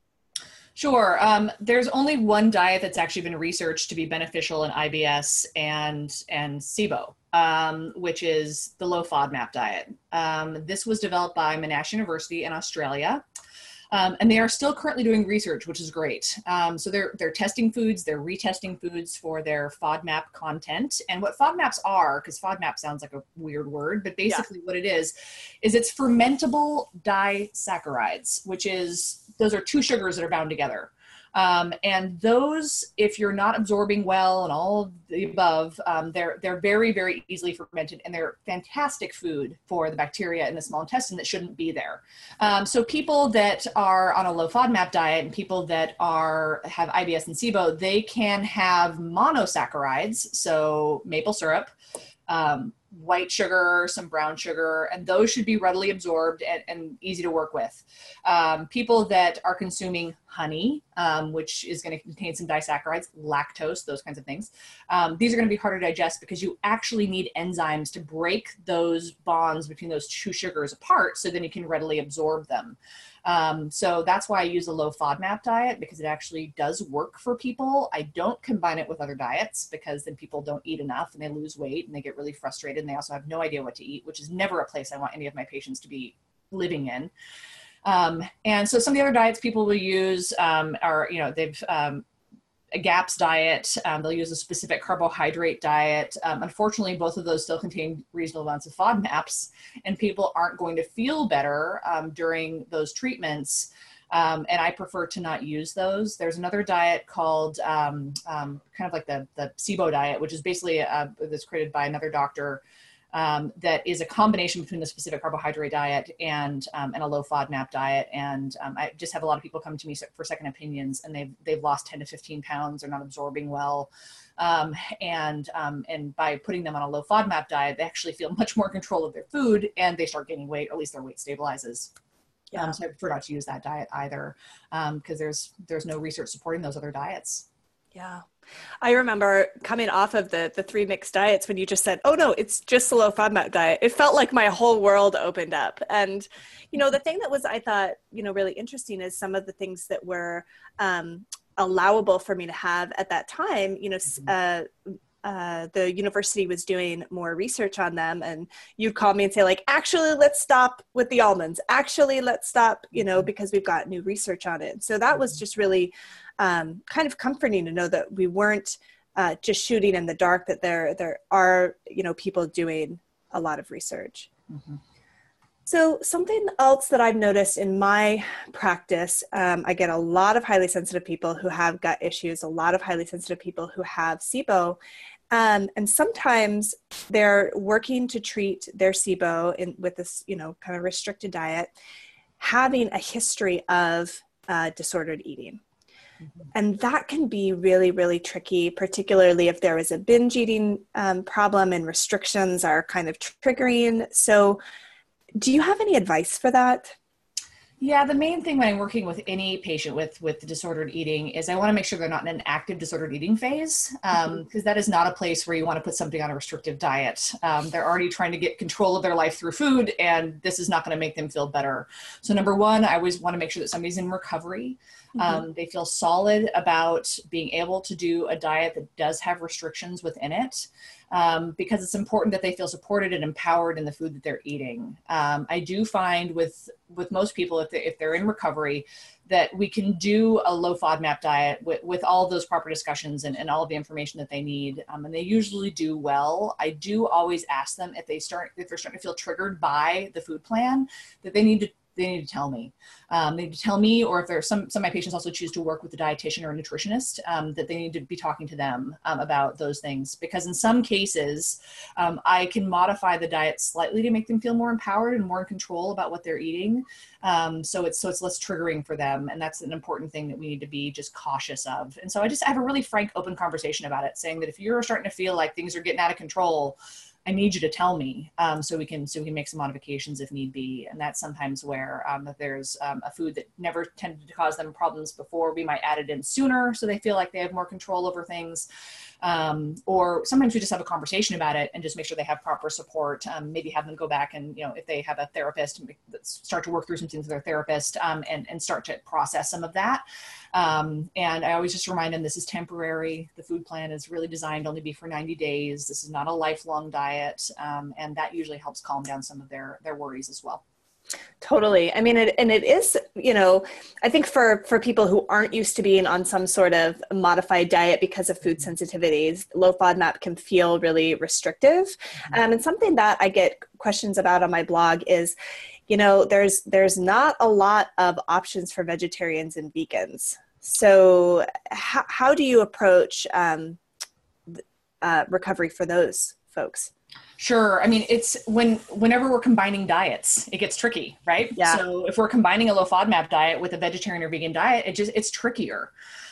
Sure. Um, there's only one diet that's actually been researched to be beneficial in IBS and and SIBO, um, which is the low FODMAP diet. Um, this was developed by Monash University in Australia. Um, and they are still currently doing research, which is great. Um, so they're they're testing foods, they're retesting foods for their FODMAP content. And what FODMAPs are, because FODMAP sounds like a weird word, but basically yeah. what it is, is it's fermentable disaccharides, which is those are two sugars that are bound together. Um, and those, if you're not absorbing well and all the above, um, they're they're very very easily fermented, and they're fantastic food for the bacteria in the small intestine that shouldn't be there. Um, so people that are on a low FODMAP diet and people that are have IBS and SIBO, they can have monosaccharides, so maple syrup. Um, white sugar, some brown sugar, and those should be readily absorbed and, and easy to work with. Um, people that are consuming honey, um, which is going to contain some disaccharides, lactose, those kinds of things, um, these are going to be harder to digest because you actually need enzymes to break those bonds between those two sugars apart so then you can readily absorb them. Um, so that's why I use a low FODMAP diet because it actually does work for people. I don't combine it with other diets because then people don't eat enough and they lose weight and they get really frustrated and they also have no idea what to eat, which is never a place I want any of my patients to be living in. Um, and so some of the other diets people will use um, are, you know, they've um, a GAPS diet. Um, they'll use a specific carbohydrate diet. Um, unfortunately, both of those still contain reasonable amounts of FODMAPs, and people aren't going to feel better um, during those treatments. Um, and I prefer to not use those. There's another diet called um, um, kind of like the the SIBO diet, which is basically uh, that's created by another doctor um, that is a combination between the specific carbohydrate diet and um, and a low FODMAP diet. And um, I just have a lot of people come to me for second opinions, and they've they've lost 10 to 15 pounds. They're not absorbing well, um, and um, and by putting them on a low FODMAP diet, they actually feel (laughs) much more control of their food, and they start gaining weight, or at least their weight stabilizes. Yeah. Um, so I prefer not to use that diet either, because there's there's no research supporting those other diets. Yeah. I remember coming off of the the three mixed diets when you just said, "Oh no, it's just the low FODMAP diet." It felt like my whole world opened up. And you know, the thing that was I thought you know really interesting is some of the things that were um, allowable for me to have at that time. You know, mm-hmm. uh, uh, the university was doing more research on them and you'd call me and say like actually let's stop with the almonds actually let's stop you know mm-hmm. because we've got new research on it so that was mm-hmm. just really um, kind of comforting to know that we weren't uh, just shooting in the dark that there there are you know people doing a lot of research mm-hmm. so something else that i've noticed in my practice um, i get a lot of highly sensitive people who have gut issues a lot of highly sensitive people who have sibo um, and sometimes they're working to treat their sibo in, with this you know kind of restricted diet having a history of uh, disordered eating. Mm-hmm. And that can be really, really tricky, particularly if there is a binge eating um, problem and restrictions are kind of triggering. So, do you have any advice for that? Yeah, the main thing when I'm working with any patient with with disordered eating is I want to make sure they're not in an active disordered eating phase because um, mm-hmm. that is not a place where you want to put somebody on a restrictive diet. Um, they're already trying to get control of their life through food, and this is not going to make them feel better. So number one, I always want to make sure that somebody's in recovery. Mm-hmm. Um, they feel solid about being able to do a diet that does have restrictions within it um, because it's important that they feel supported and empowered in the food that they're eating. Um, I do find with with most people, if, they, if they're in recovery, that we can do a low FODMAP diet with, with all those proper discussions and, and all of the information that they need. Um, and they usually do well. I do always ask them if they start, if they're starting to feel triggered by the food plan, that they need to they need to tell me. Um, they need to tell me, or if there's some, some of my patients also choose to work with a dietitian or a nutritionist, um, that they need to be talking to them um, about those things. Because in some cases, um, I can modify the diet slightly to make them feel more empowered and more in control about what they're eating. Um, so it's so it's less triggering for them, and that's an important thing that we need to be just cautious of. And so I just have a really frank, open conversation about it, saying that if you're starting to feel like things are getting out of control, I need you to tell me um, so we can so we can make some modifications if need be. And that's sometimes where um, if there's um, a food that never tended to cause them problems before, we might add it in sooner so they feel like they have more control over things um, or sometimes we just have a conversation about it and just make sure they have proper support um, maybe have them go back and you know if they have a therapist start to work through some things with their therapist um, and, and start to process some of that. Um, and i always just remind them this is temporary. The food plan is really designed only be for 90 days. This is not a lifelong diet um, and that usually helps calm down some of their their worries as well Totally. I mean, it, and it is, you know, I think for for people who aren't used to being on some sort of modified diet because of food sensitivities, low FODMAP can feel really restrictive. Mm-hmm. Um, and something that I get questions about on my blog is, you know, there's there's not a lot of options for vegetarians and vegans. So, how how do you approach um, uh, recovery for those folks? Sure. I mean, it's when whenever we're combining diets, it gets tricky, right? Yeah. So if we're combining a low FODMAP diet with a vegetarian or vegan diet, it just it's trickier.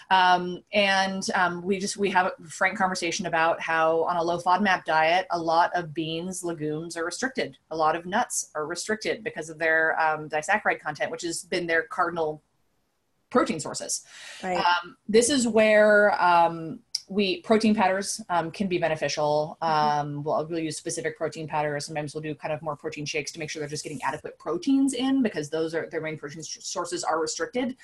Um, and um, we just we have a frank conversation about how on a low FODMAP diet, a lot of beans, legumes are restricted. A lot of nuts are restricted because of their um, disaccharide content, which has been their cardinal protein sources. Right. Um, this is where um, we protein powders um, can be beneficial. Mm-hmm. Um, we'll, we'll, use specific protein powders. Sometimes we'll do kind of more protein shakes to make sure they're just getting adequate proteins in because those are their main protein sources are restricted.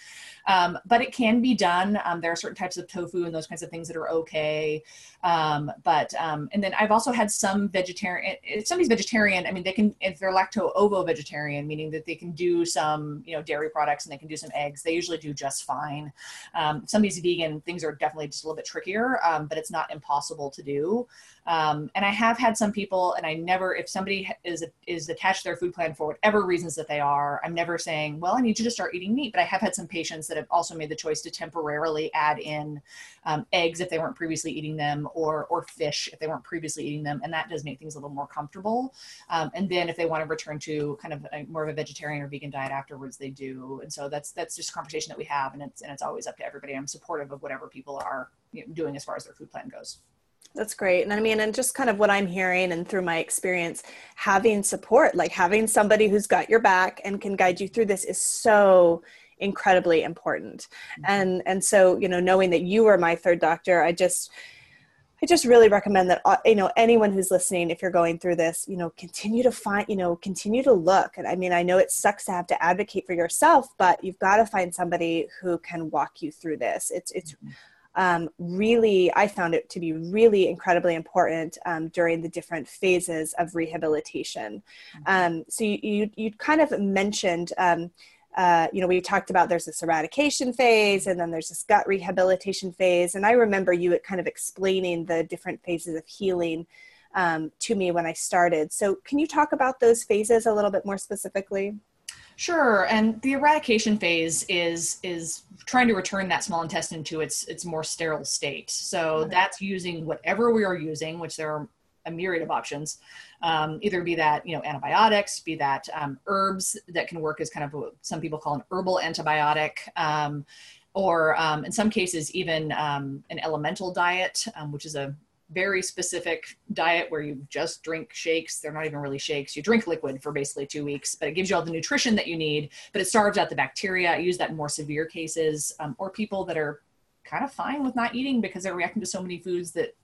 Um, but it can be done. Um, there are certain types of tofu and those kinds of things that are okay. Um, but um, and then I've also had some vegetarian. If somebody's vegetarian, I mean, they can if they're lacto ovo vegetarian, meaning that they can do some you know dairy products and they can do some eggs. They usually do just fine. if somebody's vegan, things are definitely just a little bit trickier um, but it's not impossible to do. Um, and I have had some people, and I never, if somebody is is attached to their food plan for whatever reasons that they are, I'm never saying, well, I need you to start eating meat. But I have had some patients that have also made the choice to temporarily add in um, eggs if they weren't previously eating them, or or fish if they weren't previously eating them, and that does make things a little more comfortable. Um, and then if they want to return to kind of a, more of a vegetarian or vegan diet afterwards, they do. And so that's that's just a conversation that we have, and it's and it's always up to everybody. I'm supportive of whatever people are you know, doing as far as their food plan goes. That's great. And I mean, and just kind of what I'm hearing and through my experience, having support, like having somebody who's got your back and can guide you through this is so incredibly important. Mm-hmm. And and so, you know, knowing that you are my third doctor, I just I just really recommend that uh, you know anyone who's listening, if you're going through this, you know, continue to find, you know, continue to look. And I mean, I know it sucks to have to advocate for yourself, but you've got to find somebody who can walk you through this. It's it's mm-hmm um, really, I found it to be really incredibly important um, during the different phases of rehabilitation. Mm-hmm. Um, so you, you, you, kind of mentioned, um, uh, you know, we talked about there's this eradication phase and then there's this gut rehabilitation phase. And I remember you kind of explaining the different phases of healing um, to me when I started. So can you talk about those phases a little bit more specifically? Sure, and the eradication phase is is trying to return that small intestine to its its more sterile state. So okay. that's using whatever we are using, which there are a myriad of options. Um, either be that you know antibiotics, be that um, herbs that can work as kind of what some people call an herbal antibiotic. Um, or um, in some cases, even um, an elemental diet, um, which is a very specific diet where you just drink shakes. They're not even really shakes. You drink liquid for basically two weeks, but it gives you all the nutrition that you need, but it starves out the bacteria. I use that in more severe cases um, or people that are kind of fine with not eating because they're reacting to so many foods that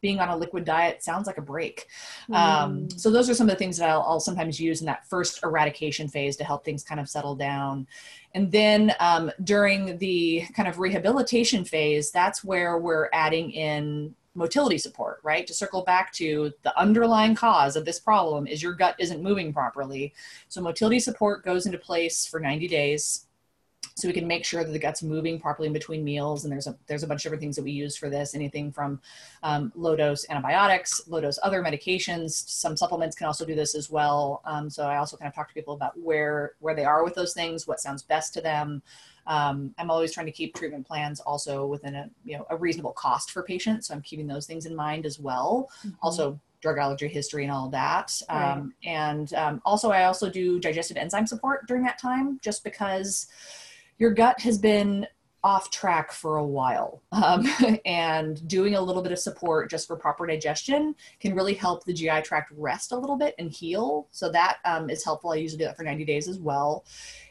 being on a liquid diet sounds like a break. Mm. Um, so those are some of the things that I'll, I'll, sometimes use in that first eradication phase to help things kind of settle down. And then um, during the kind of rehabilitation phase, that's where we're adding in motility support, right? To circle back to the underlying cause of this problem is your gut isn't moving properly. So motility support goes into place for 90 days. So we can make sure that the gut's moving properly in between meals. And there's a there's a bunch of different things that we use for this. Anything from um, low dose antibiotics, low dose other medications. Some supplements can also do this as well. Um, so I also kind of talk to people about where where they are with those things, what sounds best to them. Um, I'm always trying to keep treatment plans also within a you know a reasonable cost for patients. So I'm keeping those things in mind as well. Mm-hmm. Also drug allergy history and all that. Right. Um, and um, also I also do digestive enzyme support during that time, just because your gut has been off track for a while. Um, (laughs) and doing a little bit of support just for proper digestion can really help the GI tract rest a little bit and heal. So that um, is helpful. I usually do that for 90 days as well.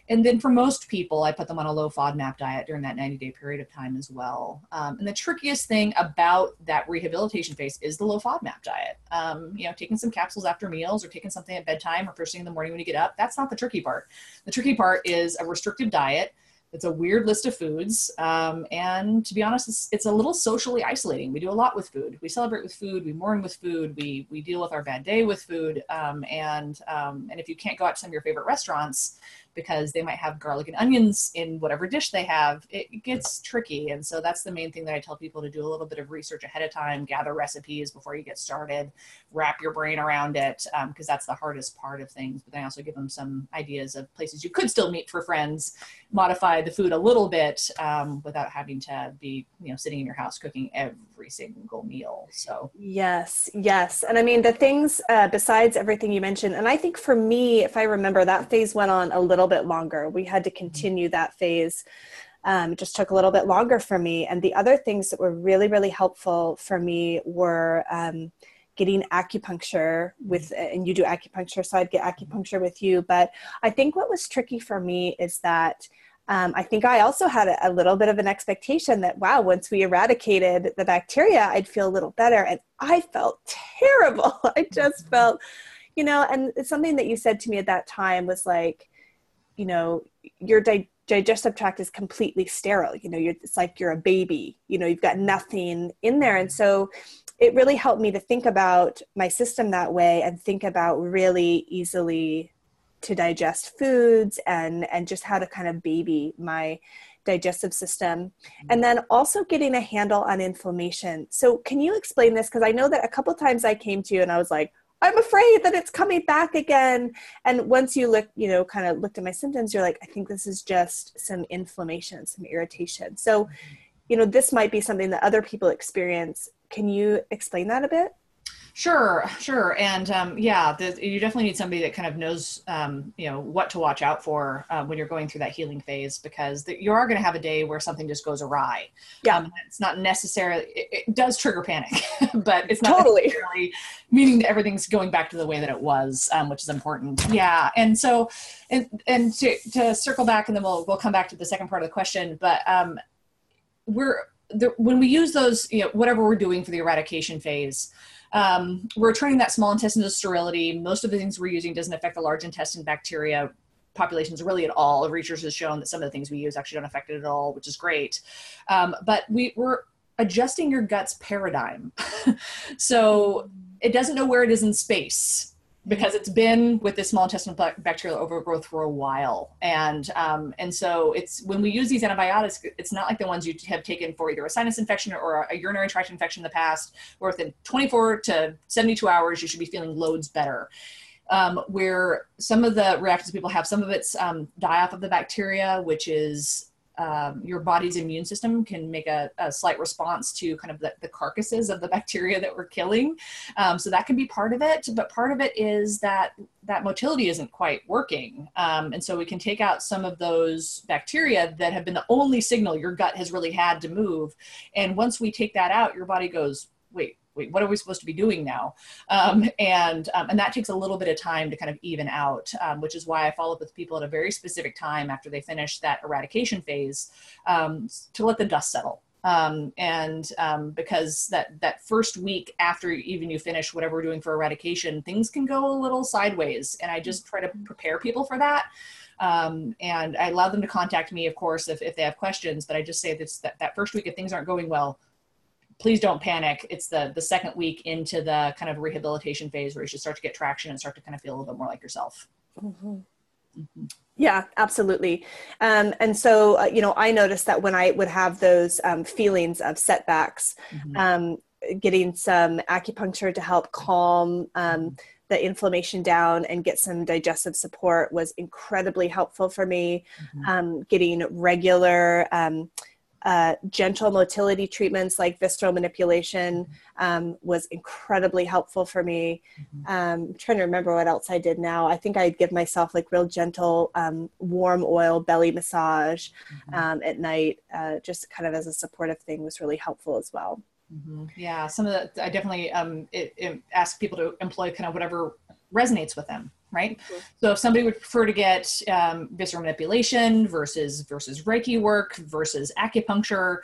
And then for most people, I put them on a low FODMAP diet during that 90 day period of time as well. Um, and the trickiest thing about that rehabilitation phase is the low FODMAP diet. Um, you know, taking some capsules after meals or taking something at bedtime or first thing in the morning when you get up, that's not the tricky part. The tricky part is a restrictive diet it's a weird list of foods. Um, and to be honest, it's, it's, a little socially isolating. We do a lot with food. We celebrate with food. We mourn with food. We, we deal with our bad day with food. Um, and, um, and if you can't go out to some of your favorite restaurants, because they might have garlic and onions in whatever dish they have, it gets tricky. And so that's the main thing that I tell people to do a little bit of research ahead of time, gather recipes before you get started, wrap your brain around it, because um, that's the hardest part of things. But then I also give them some ideas of places you could still meet for friends, modify the food a little bit um, without having to be, you know, sitting in your house cooking every single meal. So, yes, yes. And I mean, the things uh, besides everything you mentioned, and I think for me, if I remember, that phase went on a little little bit longer. We had to mm-hmm. continue that phase. Um, it just took a little bit longer for me. And the other things that were really, really helpful for me were um, getting acupuncture with, mm-hmm. and you do acupuncture, so I'd get acupuncture with you. But I think what was tricky for me is that um, I think I also had a, a, little bit of an expectation that, wow, once we eradicated the bacteria, I'd feel a little better. And I felt terrible. (laughs) I just mm-hmm. felt, you know, and something that you said to me at that time was like, you know your di- digestive tract is completely sterile you know it's like you're a baby you know you've got nothing in there. And so it really helped me to think about my system that way and think about really easily to digest foods and and just how to kind of baby my digestive system. And then also getting a handle on inflammation. So can you explain this? Because i know that a couple times i came to you and i was like I'm afraid that it's coming back again. And once you look, you know, kind of looked at my symptoms, you're like, I think this is just some inflammation, some irritation. So, you know, this might be something that other people experience. Can you explain that a bit? Sure, sure, and um, yeah, the, you definitely need somebody that kind of knows, um, you know, what to watch out for uh, when you're going through that healing phase, because the, you are going to have a day where something just goes awry. Yeah, um, it's not necessarily it, it does trigger panic, (laughs) but it's not totally meaning that everything's going back to the way that it was, um, which is important. Yeah, and so, and and to to circle back, and then we'll we'll come back to the second part of the question, but um, we're the, when we use those, you know, whatever we're doing for the eradication phase um, we're returning that small intestine to sterility. Most of the things we're using doesn't affect the large intestine bacteria populations really at all. Research has shown that some of the things we use actually don't affect it at all, which is great. Um, but we, we're adjusting your gut's paradigm. (laughs) so it doesn't know where it is in space because it's been with this small intestinal bacterial overgrowth for a while. And um, and so it's when we use these antibiotics it's not like the ones you have taken for either a sinus infection or a urinary tract infection in the past where within 24 to 72 hours you should be feeling loads better. Um, where some of the reactions people have some of it's um, die off of the bacteria which is um, your body's immune system can make a, a slight response to kind of the, the, carcasses of the (laughs) bacteria that we're killing. Um, so that can be part of it, but part of it is that that motility isn't quite working. Um, and so we can take out some of those bacteria that have been the only signal your gut has really had to move. And once we take that out, your body goes, wait, wait, what are we supposed to be doing now? Um, and um, and that takes a little bit of time to kind of even out, um, which is why I follow up with people at a very specific time after they finish that eradication phase um, to let the dust settle. Um, and um, because that that first week after even you finish whatever we're doing for eradication, things can go a little sideways, and I just try to prepare people for that. Um, and I allow them to contact me, of course, if, if they have questions. But I just say this, that that first week, if things aren't going well, please don't panic. It's the the second week into the kind of rehabilitation phase where you should start to get traction and start to kind of feel a little bit more like yourself. Mm-hmm. Mm-hmm. Yeah, absolutely. Um, and so, uh, you know, I noticed that when I would have those um, feelings of setbacks, mm-hmm. um, getting some acupuncture to help calm um, the inflammation down and get some digestive support was incredibly helpful for me. Mm-hmm. Um, getting regular um, uh, gentle motility treatments like visceral manipulation um, was incredibly helpful for me. Mm-hmm. Um, I'm trying to remember what else I did now. I think I'd give myself like real gentle um, warm oil belly massage mm-hmm. Um, at night, uh, just kind of as a supportive thing was really helpful as well. Mm-hmm. Yeah, some of the I definitely um, it, it ask people to employ kind of whatever resonates with them right? Mm-hmm. So if somebody would prefer to get um, visceral manipulation versus versus Reiki work versus acupuncture,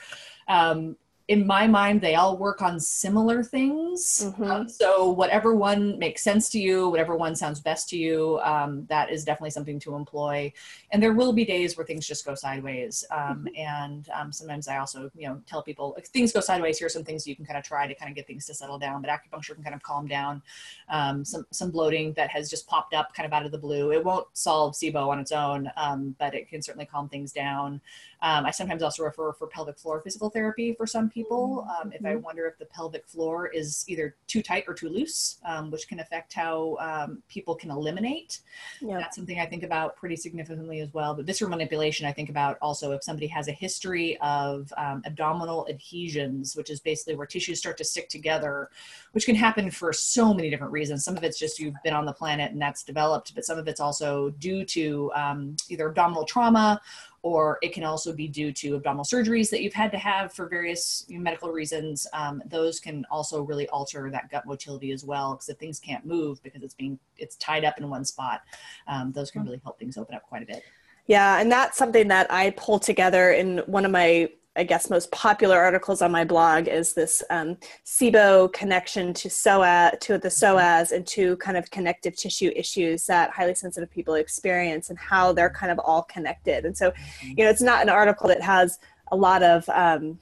um, in my mind, they all work on similar things. Mm-hmm. Um, so, whatever one makes sense to you, whatever one sounds best to you, um, that is definitely something to employ. And there will be days where things just go sideways. Um, mm-hmm. And um, sometimes I also, you know, tell people if things go sideways, here are some things you can kind of try to kind of get things to settle down. But acupuncture can kind of calm down um, some some bloating that has just popped up kind of out of the blue. It won't solve SIBO on its own, um, but it can certainly calm things down. I sometimes also refer for pelvic floor physical therapy for some people people um, if I mm-hmm. wonder if the pelvic floor is either too tight or too loose, um, which can affect how um, people can eliminate. Yep. That's something I think about pretty significantly as well. But visceral manipulation, I think about also if somebody has a history of um, abdominal adhesions, which is basically where tissues start to stick together, which can happen for so many different reasons. Some of it's just you've been on the planet and that's developed, but some of it's also due to um, either abdominal trauma or it can also be due to abdominal surgeries that you've had to have for various medical reasons. Um, those can also really alter that gut motility as well, because if things can't move because it's being it's tied up in one spot, um, those can hmm. really help things open up quite a bit. Yeah, and that's something that I pull together in one of my I guess most popular articles on my blog is this um, SIBO connection to psoas, to the psoas, and to kind of connective tissue issues that highly sensitive people experience, and how they're kind of all connected. And so, mm-hmm. you know, it's not an article that has a lot of um,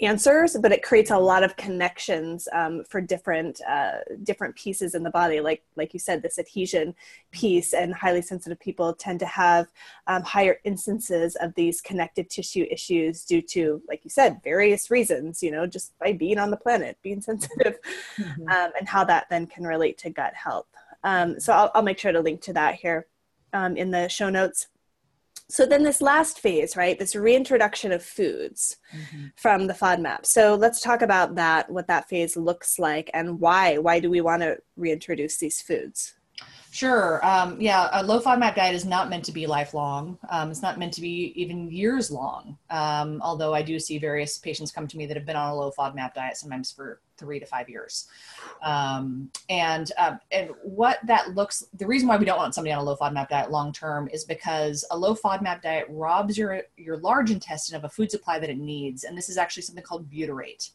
answers, but it creates a lot of connections um, for different uh, different pieces in the body. Like like you said, this adhesion piece, and highly sensitive people tend to have um, higher instances of these connective tissue issues due to, like you said, various reasons. You know, just by being on the planet, being (laughs) sensitive, mm-hmm. um, and how that then can relate to gut health. Um, so I'll, I'll, make sure to link to that here um, in the show notes so then this last phase right this reintroduction of foods mm-hmm. from the fodmap so let's talk about that what that phase looks like and why why do we want to reintroduce these foods Sure. Um, yeah, a low FODMAP diet is not meant to be lifelong. Um, it's not meant to be even years long. Um, although I do see various patients come to me that have been on a low FODMAP diet sometimes for three to five years. Um, and um, and what that looks, the reason why we don't want somebody on a low FODMAP diet long term is because a low FODMAP diet robs your your large intestine of a food supply that it needs, and this is actually something called butyrate.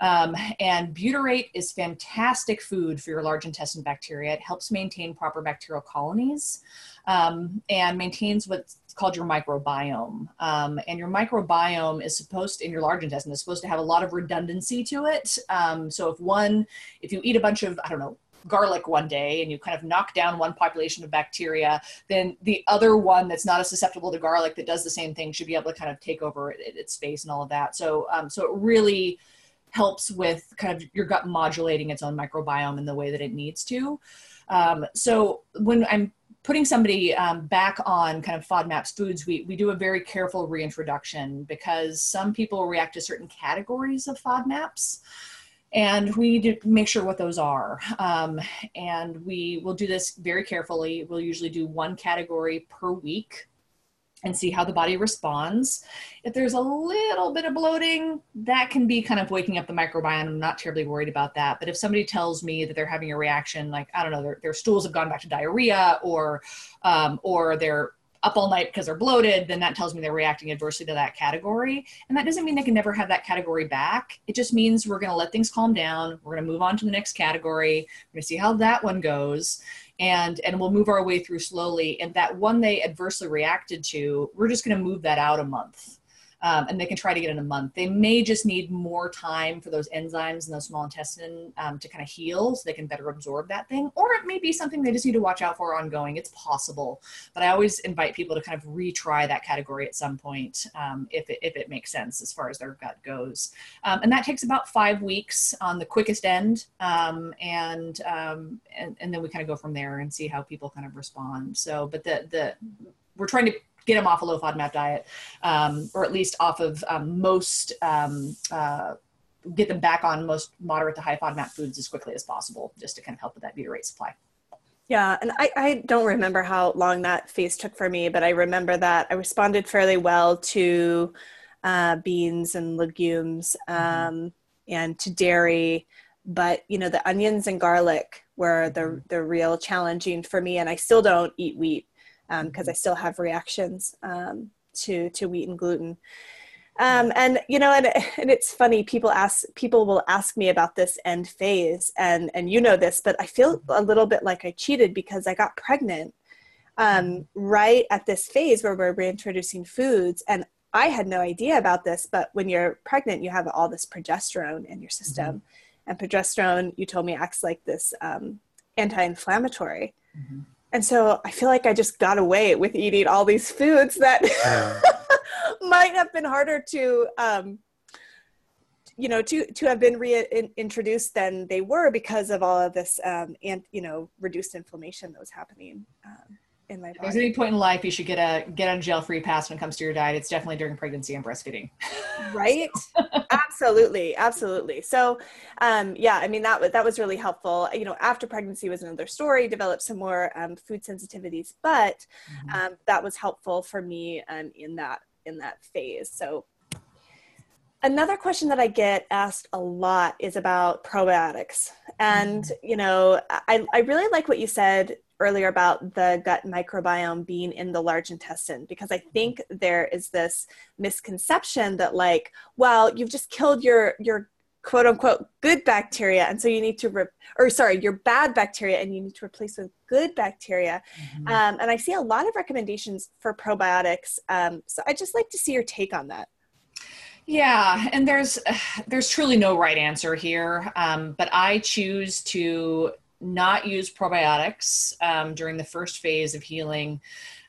Um, and butyrate is fantastic food for your large intestine bacteria. It helps maintain proper bacterial colonies um, and maintains what's called your microbiome. Um, and your microbiome is supposed to, in your large intestine, is supposed to have a lot of redundancy to it. Um, so if one, if you eat a bunch of, I don't know, garlic one day and you kind of knock down one population of bacteria, then the other one that's not as susceptible to garlic that does the same thing should be able to kind of take over its space and all of that. So, um, so it really helps with kind of your gut modulating its own microbiome in the way that it needs to. Um, so when I'm putting somebody um, back on kind of FODMAPs foods, we, we do a very careful reintroduction because some people react to certain categories of FODMAPs and we need to make sure what those are. Um, and we will do this very carefully. We'll usually do one category per week and see how the body responds. If there's a little bit of bloating, that can be kind of waking up the microbiome. I'm not terribly worried about that. But if somebody tells me that they're having a reaction, like I don't know, their, their stools have gone back to diarrhea, or um, or they're up all night because they're bloated, then that tells me they're reacting adversely to that category. And that doesn't mean they can never have that category back. It just means we're going to let things calm down. We're going to move on to the next category. We're going to see how that one goes and and we'll move our way through slowly and that one they adversely reacted to we're just going to move that out a month um, and they can try to get in a month. They may just need more time for those enzymes in the small intestine um, to kind of heal so they can better absorb that thing. Or it may be something they just need to watch out for ongoing. It's possible. But I always invite people to kind of retry that category at some point um, if, it, if it makes sense as far as their gut goes. Um, and that takes about five weeks on the quickest end. Um, and, um, and, and then we kind of go from there and see how people kind of respond. So, but the, the, we're trying to get them off a low FODMAP diet, um, or at least off of um, most, um, uh, get them back on most moderate to high FODMAP foods as quickly as possible, just to kind of help with that butyrate supply. Yeah, and I, I don't remember how long that phase took for me, but I remember that I responded fairly well to uh, beans and legumes mm-hmm. um, and to dairy, but you know the onions and garlic were the mm-hmm. the real challenging for me, and I still don't eat wheat because um, I still have reactions um, to to wheat and gluten. Um, and you know, and, and it's funny. People ask, people will ask me about this end phase, and and you know this, but I feel a little bit like I cheated because I got pregnant um, right at this phase where we're reintroducing foods, and I had no idea about this. But when you're pregnant, you have all this progesterone in your system, mm-hmm. and progesterone, you told me, acts like this um, anti-inflammatory. Mm-hmm and so I feel like I just got away with eating all these foods that (laughs) might have been harder to, um, you know, to to have been reintroduced than they were because of all of this, um, and you know, reduced inflammation that was happening. Um, in my body. There's any point in life you should get a get on jail free pass when it comes to your diet. It's definitely during pregnancy and breastfeeding. (laughs) Right. absolutely. Absolutely. So, um, yeah, I mean, that was, that was really helpful. You know, after pregnancy was another story, developed some more um, food sensitivities, but mm-hmm. um, that was helpful for me um, in that, in that phase. So another question that I get asked a lot is about probiotics. And, mm-hmm. you know, I, I really like what you said earlier about the gut microbiome being in the large intestine because I think there is this misconception that like, well, you've just killed your your quote unquote good bacteria and so you need to re- or sorry your bad bacteria and you need to replace with good bacteria. Mm-hmm. um, and i see a lot of recommendations for probiotics. Um, so I'd just like to see your take on that. Yeah, and there's (sighs) there's truly no right answer here, um, but I choose to not use probiotics um, during the first phase of healing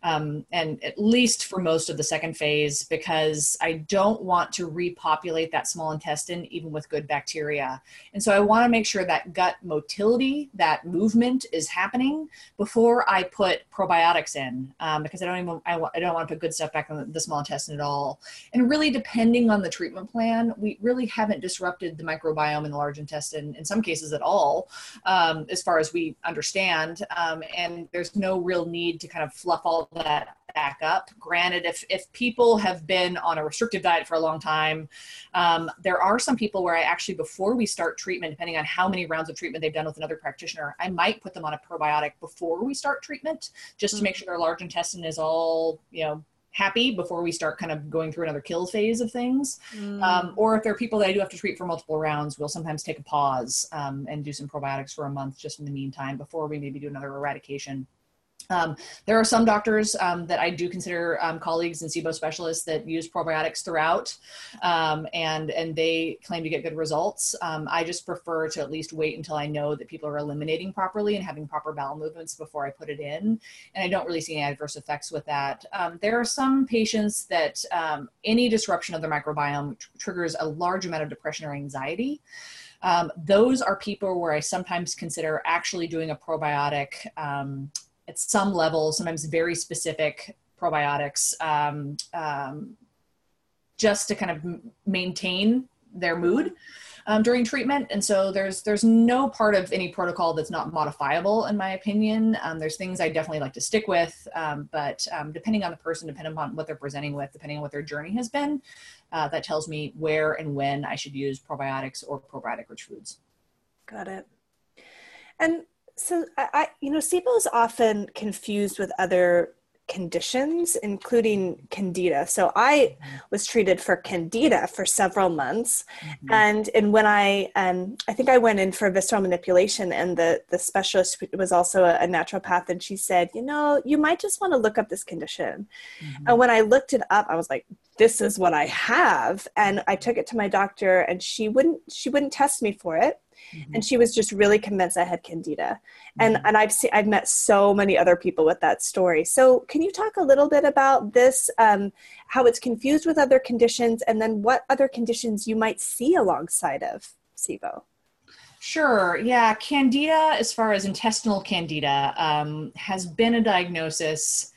um, and at least for most of the second phase, because I don't want to repopulate that small intestine even with good bacteria. And so I want to make sure that gut motility, that movement is happening before I put probiotics in, um, because I don't even I, don't want to put good stuff back in the small intestine at all. And really, depending on the treatment plan, we really haven't disrupted the microbiome in the large intestine in some cases at all, um, as far as we understand. Um, and there's no real need to kind of fluff all that back up. Granted, if if people have been on a restrictive diet for a long time, um, there are some people where I actually before we start treatment, depending on how many rounds of treatment they've done with another practitioner, I might put them on a probiotic before we start treatment, just mm-hmm. to make mm-hmm. sure their large intestine is all you know happy before we start kind of going through another kill phase of things. Mm. Um, or if there are people that I do have to treat for multiple rounds, we'll sometimes take a pause um, and do some probiotics for a month just in the meantime before we maybe do another eradication. Um, there are some doctors um, that I do consider um, colleagues and SIBO specialists that use probiotics throughout, um, and and they claim to get good results. Um, I just prefer to at least wait until I know that people are eliminating properly and having proper bowel movements before I put it in, and I don't really see any adverse effects with that. Um, there are some patients that any disruption of their microbiome tr- triggers a large amount of depression or anxiety. Um, those are people where I sometimes consider actually doing a probiotic um, at some level, sometimes very specific probiotics, um, um, just to kind of maintain their mood um, during treatment. And so there's there's no part of any protocol that's not modifiable, in my opinion. Um, there's things I definitely like to stick with, um, but um, depending on the person, depending on what they're presenting with, depending on what their journey has been, uh, that tells me where and when I should use probiotics or probiotic-rich foods. Got it. And so I, I you know, SIBO is often confused with other conditions, including candida. So I was treated for candida for several months, mm-hmm. and and when I um, I think I went in for visceral manipulation, and the the specialist was also a, a naturopath, and she said, you know, you might just want to look up this condition. Mm-hmm. And when I looked it up, I was like, this is what I have, and I took it to my doctor, and she wouldn't she wouldn't test me for it Mm-hmm. And she was just really convinced I had candida. And mm-hmm. and I've seen I've met so many other people with that story. So can you talk a little bit about this, um, how it's confused with other conditions, and then what other conditions you might see alongside of SIBO? Sure. Yeah. Candida, as far as intestinal candida, um, has been a diagnosis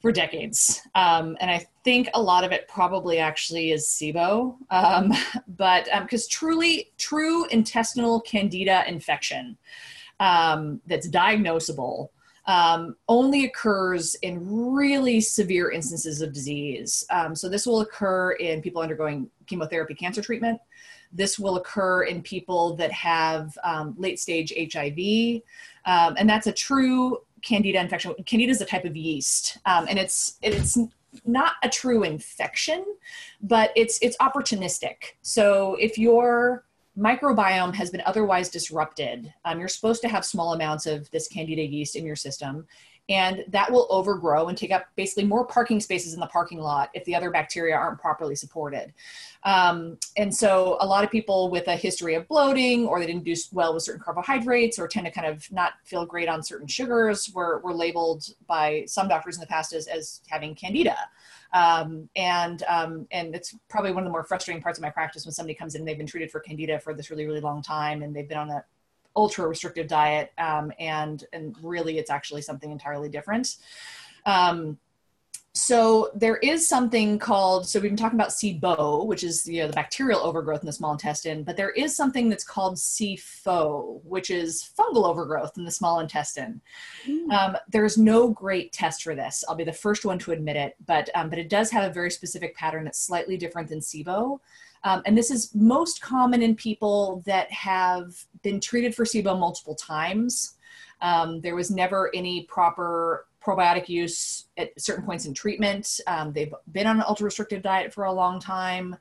for decades. Um, and I think a lot of it probably actually is SIBO. Um, (laughs) but because um, truly, true intestinal candida infection um, that's diagnosable um, only occurs in really severe instances of disease. Um, so this will occur in people undergoing chemotherapy cancer treatment. This will occur in people that have late stage HIV. and that's a true candida infection. Candida is a type of yeast, um, and it's it's not a true infection, but it's it's opportunistic. So if your microbiome has been otherwise disrupted, um, you're supposed to have small amounts of this candida yeast in your system, and that will overgrow and take up basically more parking spaces in the parking lot if the other bacteria aren't properly supported. Um, and so a lot of people with a history of bloating or they didn't do well with certain carbohydrates or tend to kind of not feel great on certain sugars were, were labeled by some doctors in the past as, as having candida. Um, and um, and it's probably one of the more frustrating parts of my practice when somebody comes in and they've been treated for candida for this really really long time and they've been on a ultra restrictive diet um, and and really it's actually something entirely different um, so there is something called so we've been talking about SIBO, which is you know, the bacterial overgrowth in the small intestine, but there is something that's called SIFO, which is fungal overgrowth in the small intestine. Mm. Um, there's no great test for this. I'll be the first one to admit it, but um, but it does have a very specific pattern that's slightly different than SIBO. Um, and this is most common in people that have been treated for SIBO multiple times. Um, there was never any proper probiotic use at certain points in treatment. Um, they've been on an ultra restrictive diet for a long time.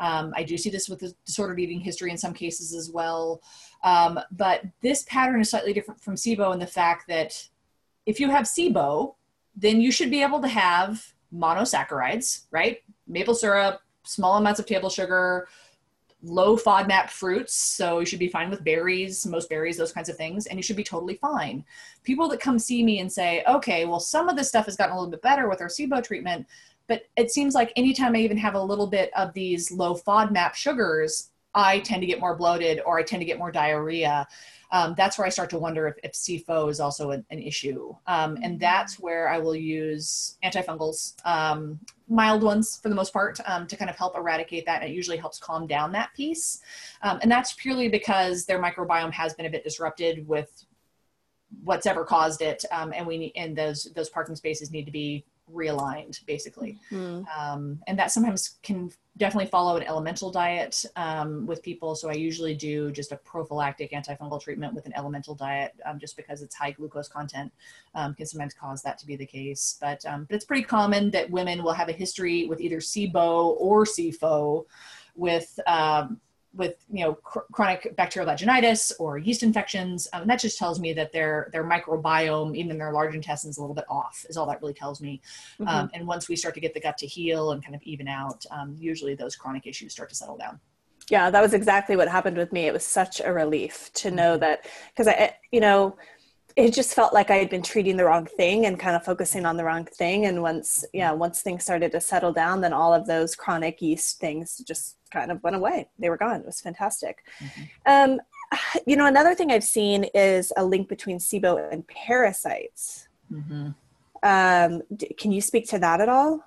Um, I do see this with the disordered eating history in some cases as well. Um, but this pattern is slightly different from SIBO in the fact that if you have SIBO, then you should be able to have monosaccharides, right? Maple syrup, small amounts of table sugar, low FODMAP fruits. So you should be fine with berries, most berries, those kinds of things, and you should be totally fine. People that come see me and say, okay, well, some of this stuff has gotten a little bit better with our SIBO treatment, but it seems like anytime I even have a little bit of these low FODMAP sugars, I tend to get more bloated or I tend to get more diarrhea um, that's where I start to wonder if, if SIFO is also an, an issue. Um, and mm-hmm. that's where I will use antifungals, um, mild ones for the most part, um, to kind of help eradicate that. And it usually helps calm down that piece. Um, and that's purely because their microbiome has been a bit disrupted with what's ever caused it. Um, and we need, and those, those parking spaces need to be realigned basically. Mm-hmm. um, and that sometimes can definitely follow an elemental diet um, with people. So i usually do just a prophylactic antifungal treatment with an elemental diet um, just because its high glucose content um, can sometimes cause that to be the case. But, um, but it's pretty common that women will have a history with either sibo or sifo with um, with you know cr- chronic bacterial vaginitis or yeast infections um, that just tells me that their their microbiome even their large intestine is a little bit off is all that really tells me mm-hmm. um, and once we start to get the gut to heal and kind of even out um, usually those chronic issues start to settle down yeah that was exactly what happened with me it was such a relief to know mm-hmm. that because i you know it just felt like I had been treating the wrong thing and kind of focusing on the wrong thing. And once, yeah, once things started to settle down, then all of those chronic yeast things just kind of went away. They were gone. It was fantastic. Mm-hmm. Um, (sighs) you know, another thing I've seen is a link between SIBO and parasites. Mm-hmm. Um, can you speak to that at all?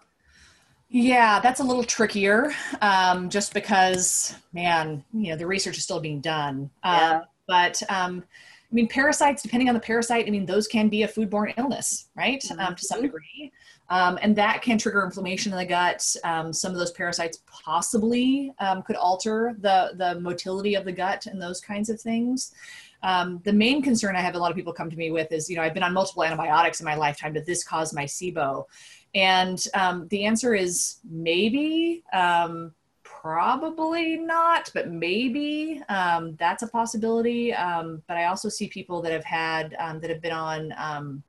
Yeah, that's a little trickier, um, just because, man, you know, the research is still being done. Yeah. Um, but um, I mean, parasites, depending on the parasite, I mean, those can be a foodborne illness, right? Mm-hmm. Um, to some mm-hmm. degree. Um, and that can trigger inflammation in the gut. Um, some of those parasites possibly um, could alter the, the motility of the gut and those kinds of things. Um, the main concern I have a lot of people come to me with is, you know, I've been on multiple antibiotics in my lifetime. Did this cause my SIBO? And um, the answer is maybe. Um, probably not, but maybe um, that's a possibility. Um, but I also see people that have had um, that have been on um,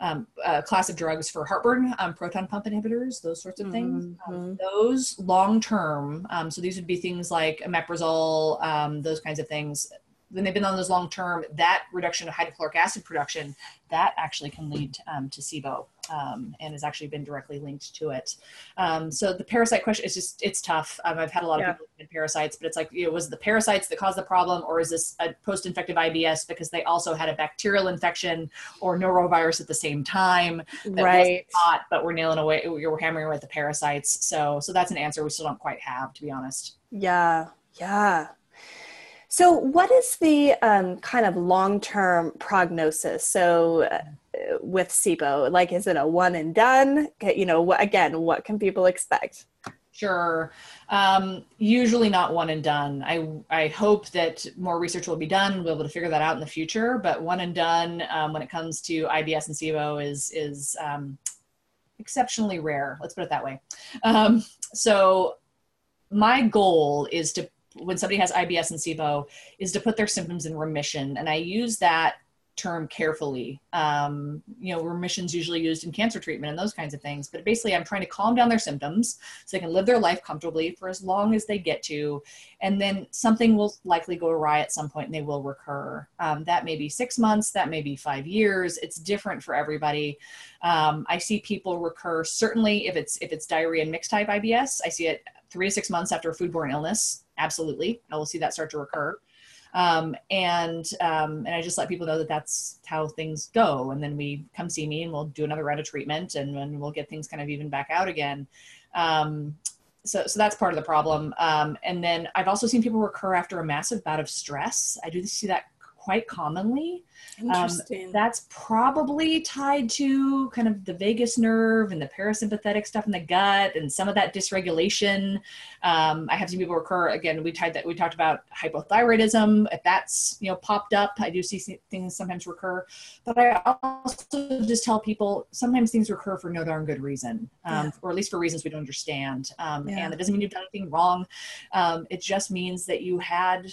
um, a class of drugs for heartburn, um, proton pump inhibitors, those sorts of things. Mm-hmm. those long term, so these would be things like omeprazole, those kinds of things when they've been on those long term, that reduction of hydrochloric acid production, that actually can lead um, to SIBO um, and has actually been directly linked to it. Um, so the parasite question is just, it's tough. Um, I've had a lot of yeah. people in parasites, but it's like, you know, was it the parasites that caused the problem or is this a post-infective IBS because they also had a bacterial infection or norovirus at the same time that right. hot, but we're nailing away, we're hammering away the parasites. So, so that's an answer we still don't quite have, to be honest. Yeah. Yeah. So, what is the um, kind of long term prognosis? So, uh, with SIBO, like, is it a one and done? You know, what, again, what can people expect? Sure. Um, usually not one and done. I, I hope that more research will be done. We'll be able to figure that out in the future. But one and done um, when it comes to IBS and SIBO is, is um, exceptionally rare. Let's put it that way. Um, so my goal is to when somebody has IBS and SIBO is to put their symptoms in remission. And I use that term carefully. Um, you know, remission's usually used in cancer treatment and those kinds of things. But basically, I'm trying to calm down their symptoms so they can live their life comfortably for as long as they get to. And then something will likely go awry at some point and they will recur. Um, that may be six months, that may be five years. It's different for everybody. Um, I see people recur certainly if it's if it's diarrhea and mixed type IBS. I see it three to six months after a foodborne illness absolutely i will see that start to recur um, and um, and i just let people know that that's how things go and then we come see me and we'll do another round of treatment and then we'll get things kind of even back out again um, so, so that's part of the problem. Um, and then I've also seen people recur after a massive bout of stress. I do see that quite commonly. Um, that's probably tied to kind of the vagus nerve and the parasympathetic stuff in the gut and some of that dysregulation. Um, I have seen people recur again. We tied that we talked about hypothyroidism. If that's you know popped up, I do see things sometimes recur. But I also just tell people sometimes things recur for no darn good reason, um, yeah. or at least for reasons we don't understand. Um, yeah. And it doesn't mean you've done anything wrong. Um, it just means that you had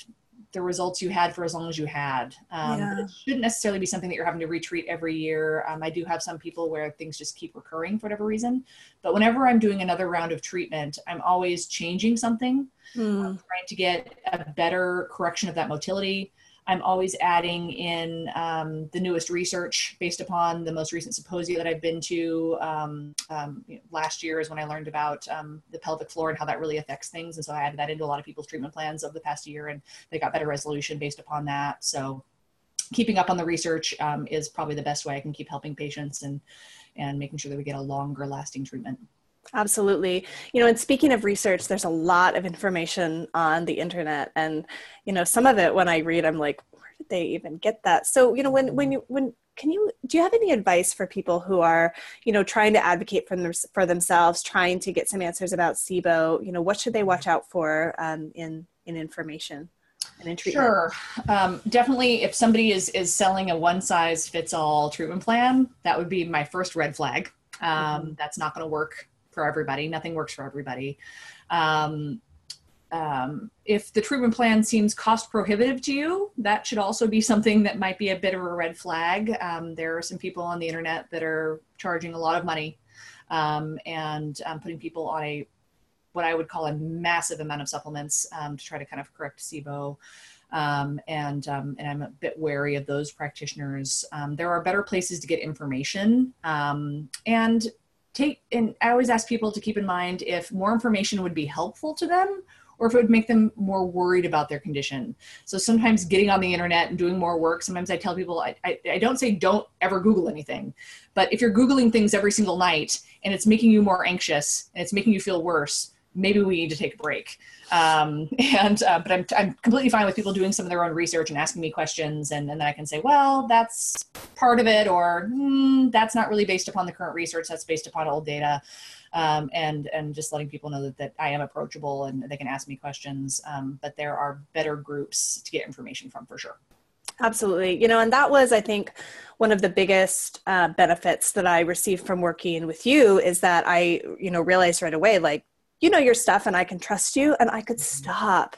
the results you had for as long as you had. Um, yeah. it shouldn't necessarily be something that you're having to retreat every year. Um, I do have some people where things just keep recurring for whatever reason. But whenever I'm doing another round of treatment, I'm always changing something, mm. trying to get a better correction of that motility, I'm always adding in um, the newest research based upon the most recent symposia that I've been to. Um, um, you know, last year is when I learned about um, the pelvic floor and how that really affects things. And so I added that into a lot of people's treatment plans of the past year and they got better resolution based upon that. So keeping up on the research um, is probably the best way I can keep helping patients and, and making sure that we get a longer lasting treatment. Absolutely. You know, and speaking of research, there's a lot of information on the internet. And, you know, some of it when I read, I'm like, where did they even get that? So, you know, when, when you, when, can you, do you have any advice for people who are, you know, trying to advocate for, them, for themselves, trying to get some answers about SIBO? You know, what should they watch out for um, in, in information? and in treatment? Sure. Um, definitely, if somebody is is selling a one size fits all treatment plan, that would be my first red flag. Um, mm-hmm. That's not going to work for everybody. Nothing works for everybody. Um, um, if the treatment plan seems cost prohibitive to you, that should also be something that might be a bit of a red flag. Um, there are some people on the internet that are charging a lot of money um, and um, putting people on a what I would call a massive amount of supplements um, to try to kind of correct SIBO. Um, and and I'm a bit wary of those practitioners. There are better places to get information, and take and i always ask people to keep in mind if more information would be helpful to them or if it would make them more worried about their condition. So sometimes getting on the internet and doing more work, sometimes I tell people, I, I, I don't say don't ever Google anything, but if you're Googling things every single night and it's making you more anxious and it's making you feel worse, maybe we need to take a break. Um, (laughs) and uh, but I'm I'm completely fine with people doing some of their own research and asking me questions, and, and then I can say, well, that's part of it, or mm, that's not really based upon the current research. That's based upon old data. Um, and and just letting people know that, that I am approachable and they can ask me questions. Um, but there are better groups to get information from for sure. Absolutely. You know, and that was, I think, one of the biggest uh, benefits that I received from working with you is that I, you know, realized right away, like, you know your stuff and I can trust you and I could stop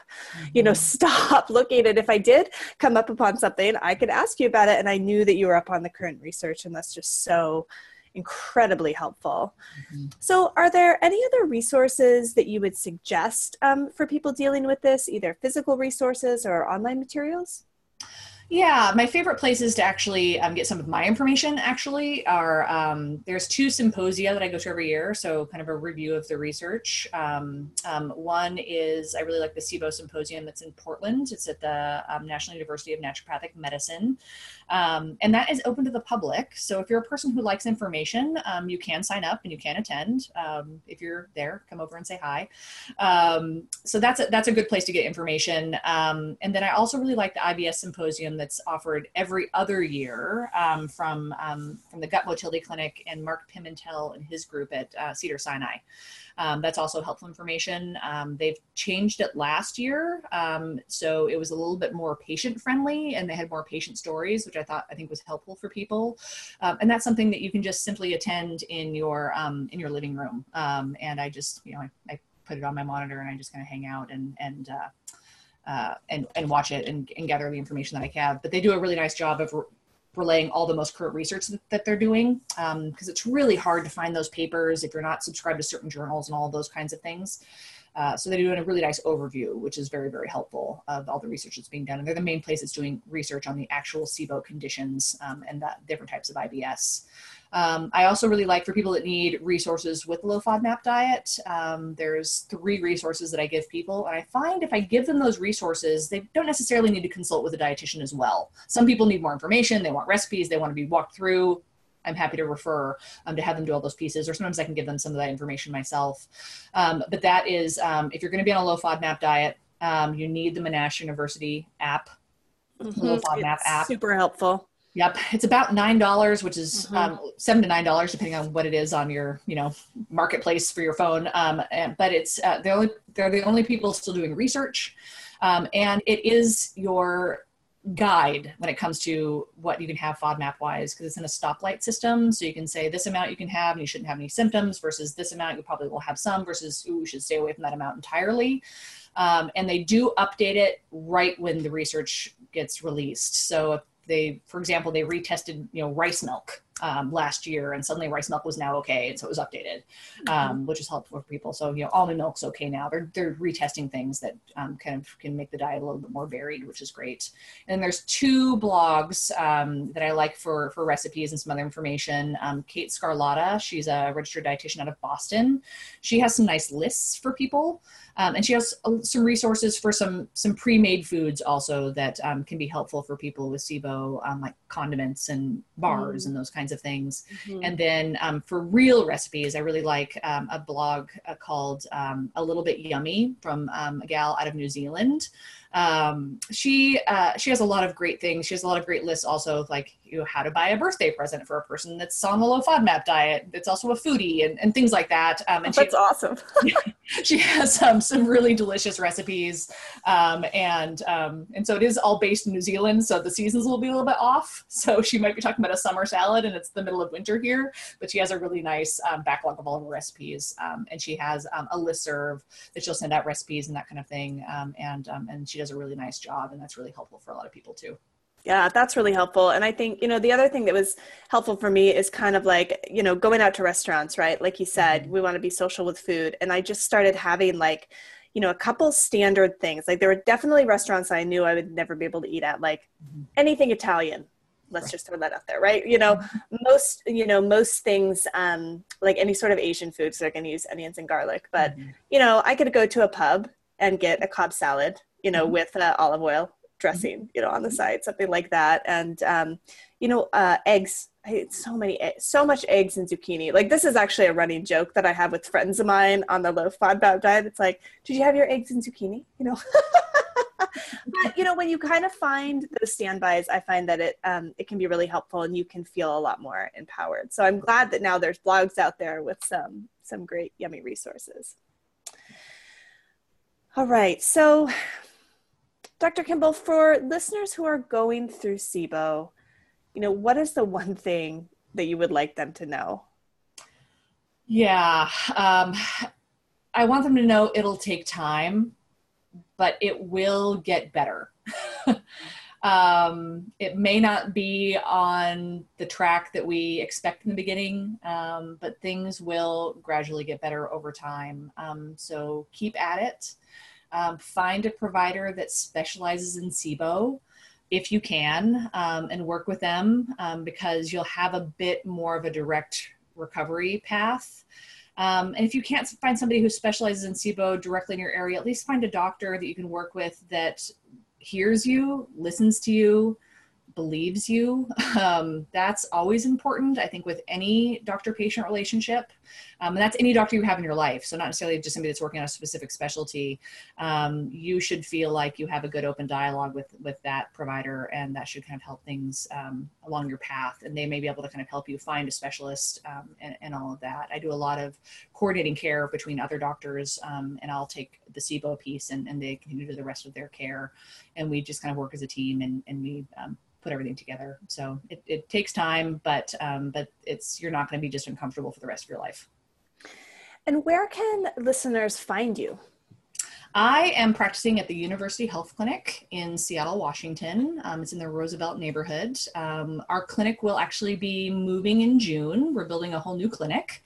you know mm-hmm. stop (laughs) looking. And if I did come up upon something I could ask you about it. And I knew that you were up on the current research and that's just so incredibly helpful. Mm-hmm. so are there any other resources that you would suggest um, for people dealing with this either physical resources or online materials yeah, my favorite places to actually um, get some of my information actually are um, there's two symposia that I go to every year, so kind of a review of the research. Um, um one is I really like the SIBO Symposium that's in Portland. It's at the um, National University of Naturopathic Medicine. Um, and that is open to the public. So if you're a person who likes information, um, you can sign up and you can attend. Um, if you're there, come over and say hi. Um, so that's a, that's a good place to get information. Um, and then I also really like the IBS symposium that's offered every other year um, from from the Gut Motility Clinic and Mark Pimentel and his group at uh, Cedar Sinai. That's also helpful information. They've changed it last year, so it was a little bit more patient friendly, and they had more patient stories, which I thought I think was helpful for people. Um, and that's something that you can just simply attend in your um, in your living room. Um, and I just you know I, I, put it on my monitor and I just kind of hang out and and uh, uh, and and watch it and, and gather the information that I have. But they do a really nice job of relaying all the most current research that, that they're doing because um, it's really hard to find those papers if you're not subscribed to certain journals and all those kinds of things. Uh, so they're doing a really nice overview, which is very, very helpful of all the research that's being done. And they're the main place that's doing research on the actual SIBO conditions um, and the different types of IBS. Um, I also really like for people that need resources with the low FODMAP diet. Um, there's three resources that I give people, and I find if I give them those resources, they don't necessarily need to consult with a dietitian as well. Some people need more information, they want recipes, they want to be walked through. I'm happy to refer um, to have them do all those pieces, or sometimes I can give them some of that information myself. Um, but that is, um, if you're going to be on a low FODMAP diet, um, you need the Monash University app, mm-hmm. low FODMAP app. Super helpful. Yep, it's about nine dollars, which is mm-hmm. um, seven to nine dollars, depending on what it is on your, you know, marketplace for your phone. Um, and, but it's uh, they're only they're the only people still doing research, um, and it is your guide when it comes to what you can have FODMAP wise because it's in a stoplight system. So you can say this amount you can have and you shouldn't have any symptoms versus this amount you probably will have some versus ooh, you should stay away from that amount entirely. Um, and they do update it right when the research gets released. So if they, for example, they retested, you know, rice milk um, last year, and suddenly rice milk was now okay, and so it was updated, mm-hmm. um, which is helpful for people. So you know, almond milk's okay now. They're they're retesting things that um, kind of can make the diet a little bit more varied, which is great. And there's two blogs um, that I like for for recipes and some other information. Um, Kate Scarlata, she's a registered dietitian out of Boston. She has some nice lists for people. Um, and she has uh, some resources for some some pre-made foods also that um, can be helpful for people with SIBO, um, like condiments and bars mm. and those kinds of things. Mm-hmm. And then um, for real recipes, I really like um, a blog uh, called um, A Little Bit Yummy from a gal out of New Zealand um, she uh, she has a lot of great things. She has a lot of great lists also of like you know, how to buy a birthday present for a person that's on the low FODMAP diet, that's also a foodie and, and things like that. Um, and that's she, awesome. (laughs) she has um, some really delicious recipes, um, and um, and so it is all based in New Zealand, so the seasons will be a little bit off. So she might be talking about a summer salad, and it's the middle of winter here, but she has a really nice um, backlog of all of her recipes, um, and she has um, a list serve that she'll send out recipes and that kind of thing, um, and um, and she does a really nice job, and that's really helpful for a lot of people too. Yeah, that's really helpful. And I think, you know, the other thing that was helpful for me is kind of like, you know, going out to restaurants, right? Like you said, mm-hmm. we want to be social with food. And I just started having like, you know, a couple standard things. Like there were definitely restaurants I knew I would never be able to eat at, like mm-hmm. anything Italian. Let's right. just throw that out there, right? You know, mm-hmm. most, you know, most things, um, like any sort of Asian foods, they're going to use onions and garlic. But, mm-hmm. you know, I could go to a pub and get a Cobb salad, you know, mm-hmm. with uh, olive oil dressing, you know, on the side, something like that. And, um, you know, uh, eggs. So many, so much eggs and zucchini. Like this is actually a running joke that I have with friends of mine on the low FODMAP diet. It's like, did you have your eggs and zucchini? You know. (laughs) but you know, when you kind of find those standbys, I find that it um, it can be really helpful, and you can feel a lot more empowered. So I'm glad that now there's blogs out there with some some great yummy resources. All right, so Dr. Kimball, for listeners who are going through SIBO, you know, what is the one thing that you would like them to know? Yeah, um, I want them to know it'll take time, but it will get better. (laughs) um, it may not be on the track that we expect in the beginning, um, but things will gradually get better over time. Um, so keep at it. Um, find a provider that specializes in SIBO if you can um, and work with them um, because you'll have a bit more of a direct recovery path. Um, and if you can't find somebody who specializes in SIBO directly in your area, at least find a doctor that you can work with that hears you, listens to you, believes you. Um, that's always important, I think, with any doctor patient relationship. Um, and that's any doctor you have in your life. So, not necessarily just somebody that's working on a specific specialty. Um, you should feel like you have a good open dialogue with, with that provider, and that should kind of help things um, along your path. And they may be able to kind of help you find a specialist um, and, and, all of that. I do a lot of coordinating care between other doctors, um, and I'll take the SIBO piece and, and they to do the rest of their care. And we just kind of work as a team and, and we um, put everything together. So it, it takes time, but um, but it's you're not going to be just uncomfortable for the rest of your life. And where can listeners find you? I am practicing at the University Health Clinic in Seattle, Washington. Um, it's in the Roosevelt neighborhood. Um, our clinic will actually be moving in June. We're building a whole new clinic.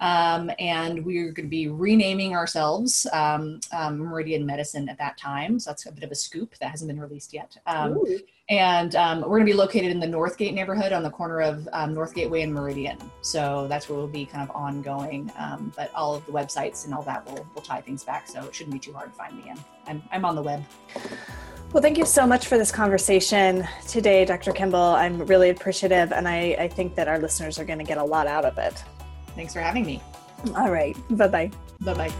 Um, and we're going to be renaming ourselves um, um, Meridian Medicine at that time. So that's a bit of a scoop that hasn't been released yet. Um, and um, we're going to be located in the Northgate neighborhood on the corner of um, Northgate Way and Meridian. So that's where we'll be kind of ongoing. but all of the websites and all that will, will tie things back. So it shouldn't be too hard to find me. I'm, I'm, I'm on the web. Well, thank you so much for this conversation today, Dr. Kimball. I'm really appreciative, and I, I think that our listeners are going to get a lot out of it. Thanks for having me. All right. Bye bye. Bye bye.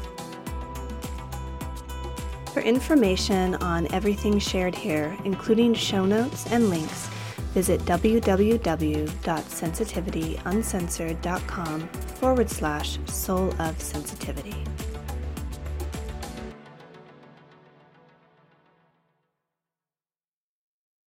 For information on everything shared here, including show notes and links, visit www.sensitivityuncensored.com forward slash soul of sensitivity.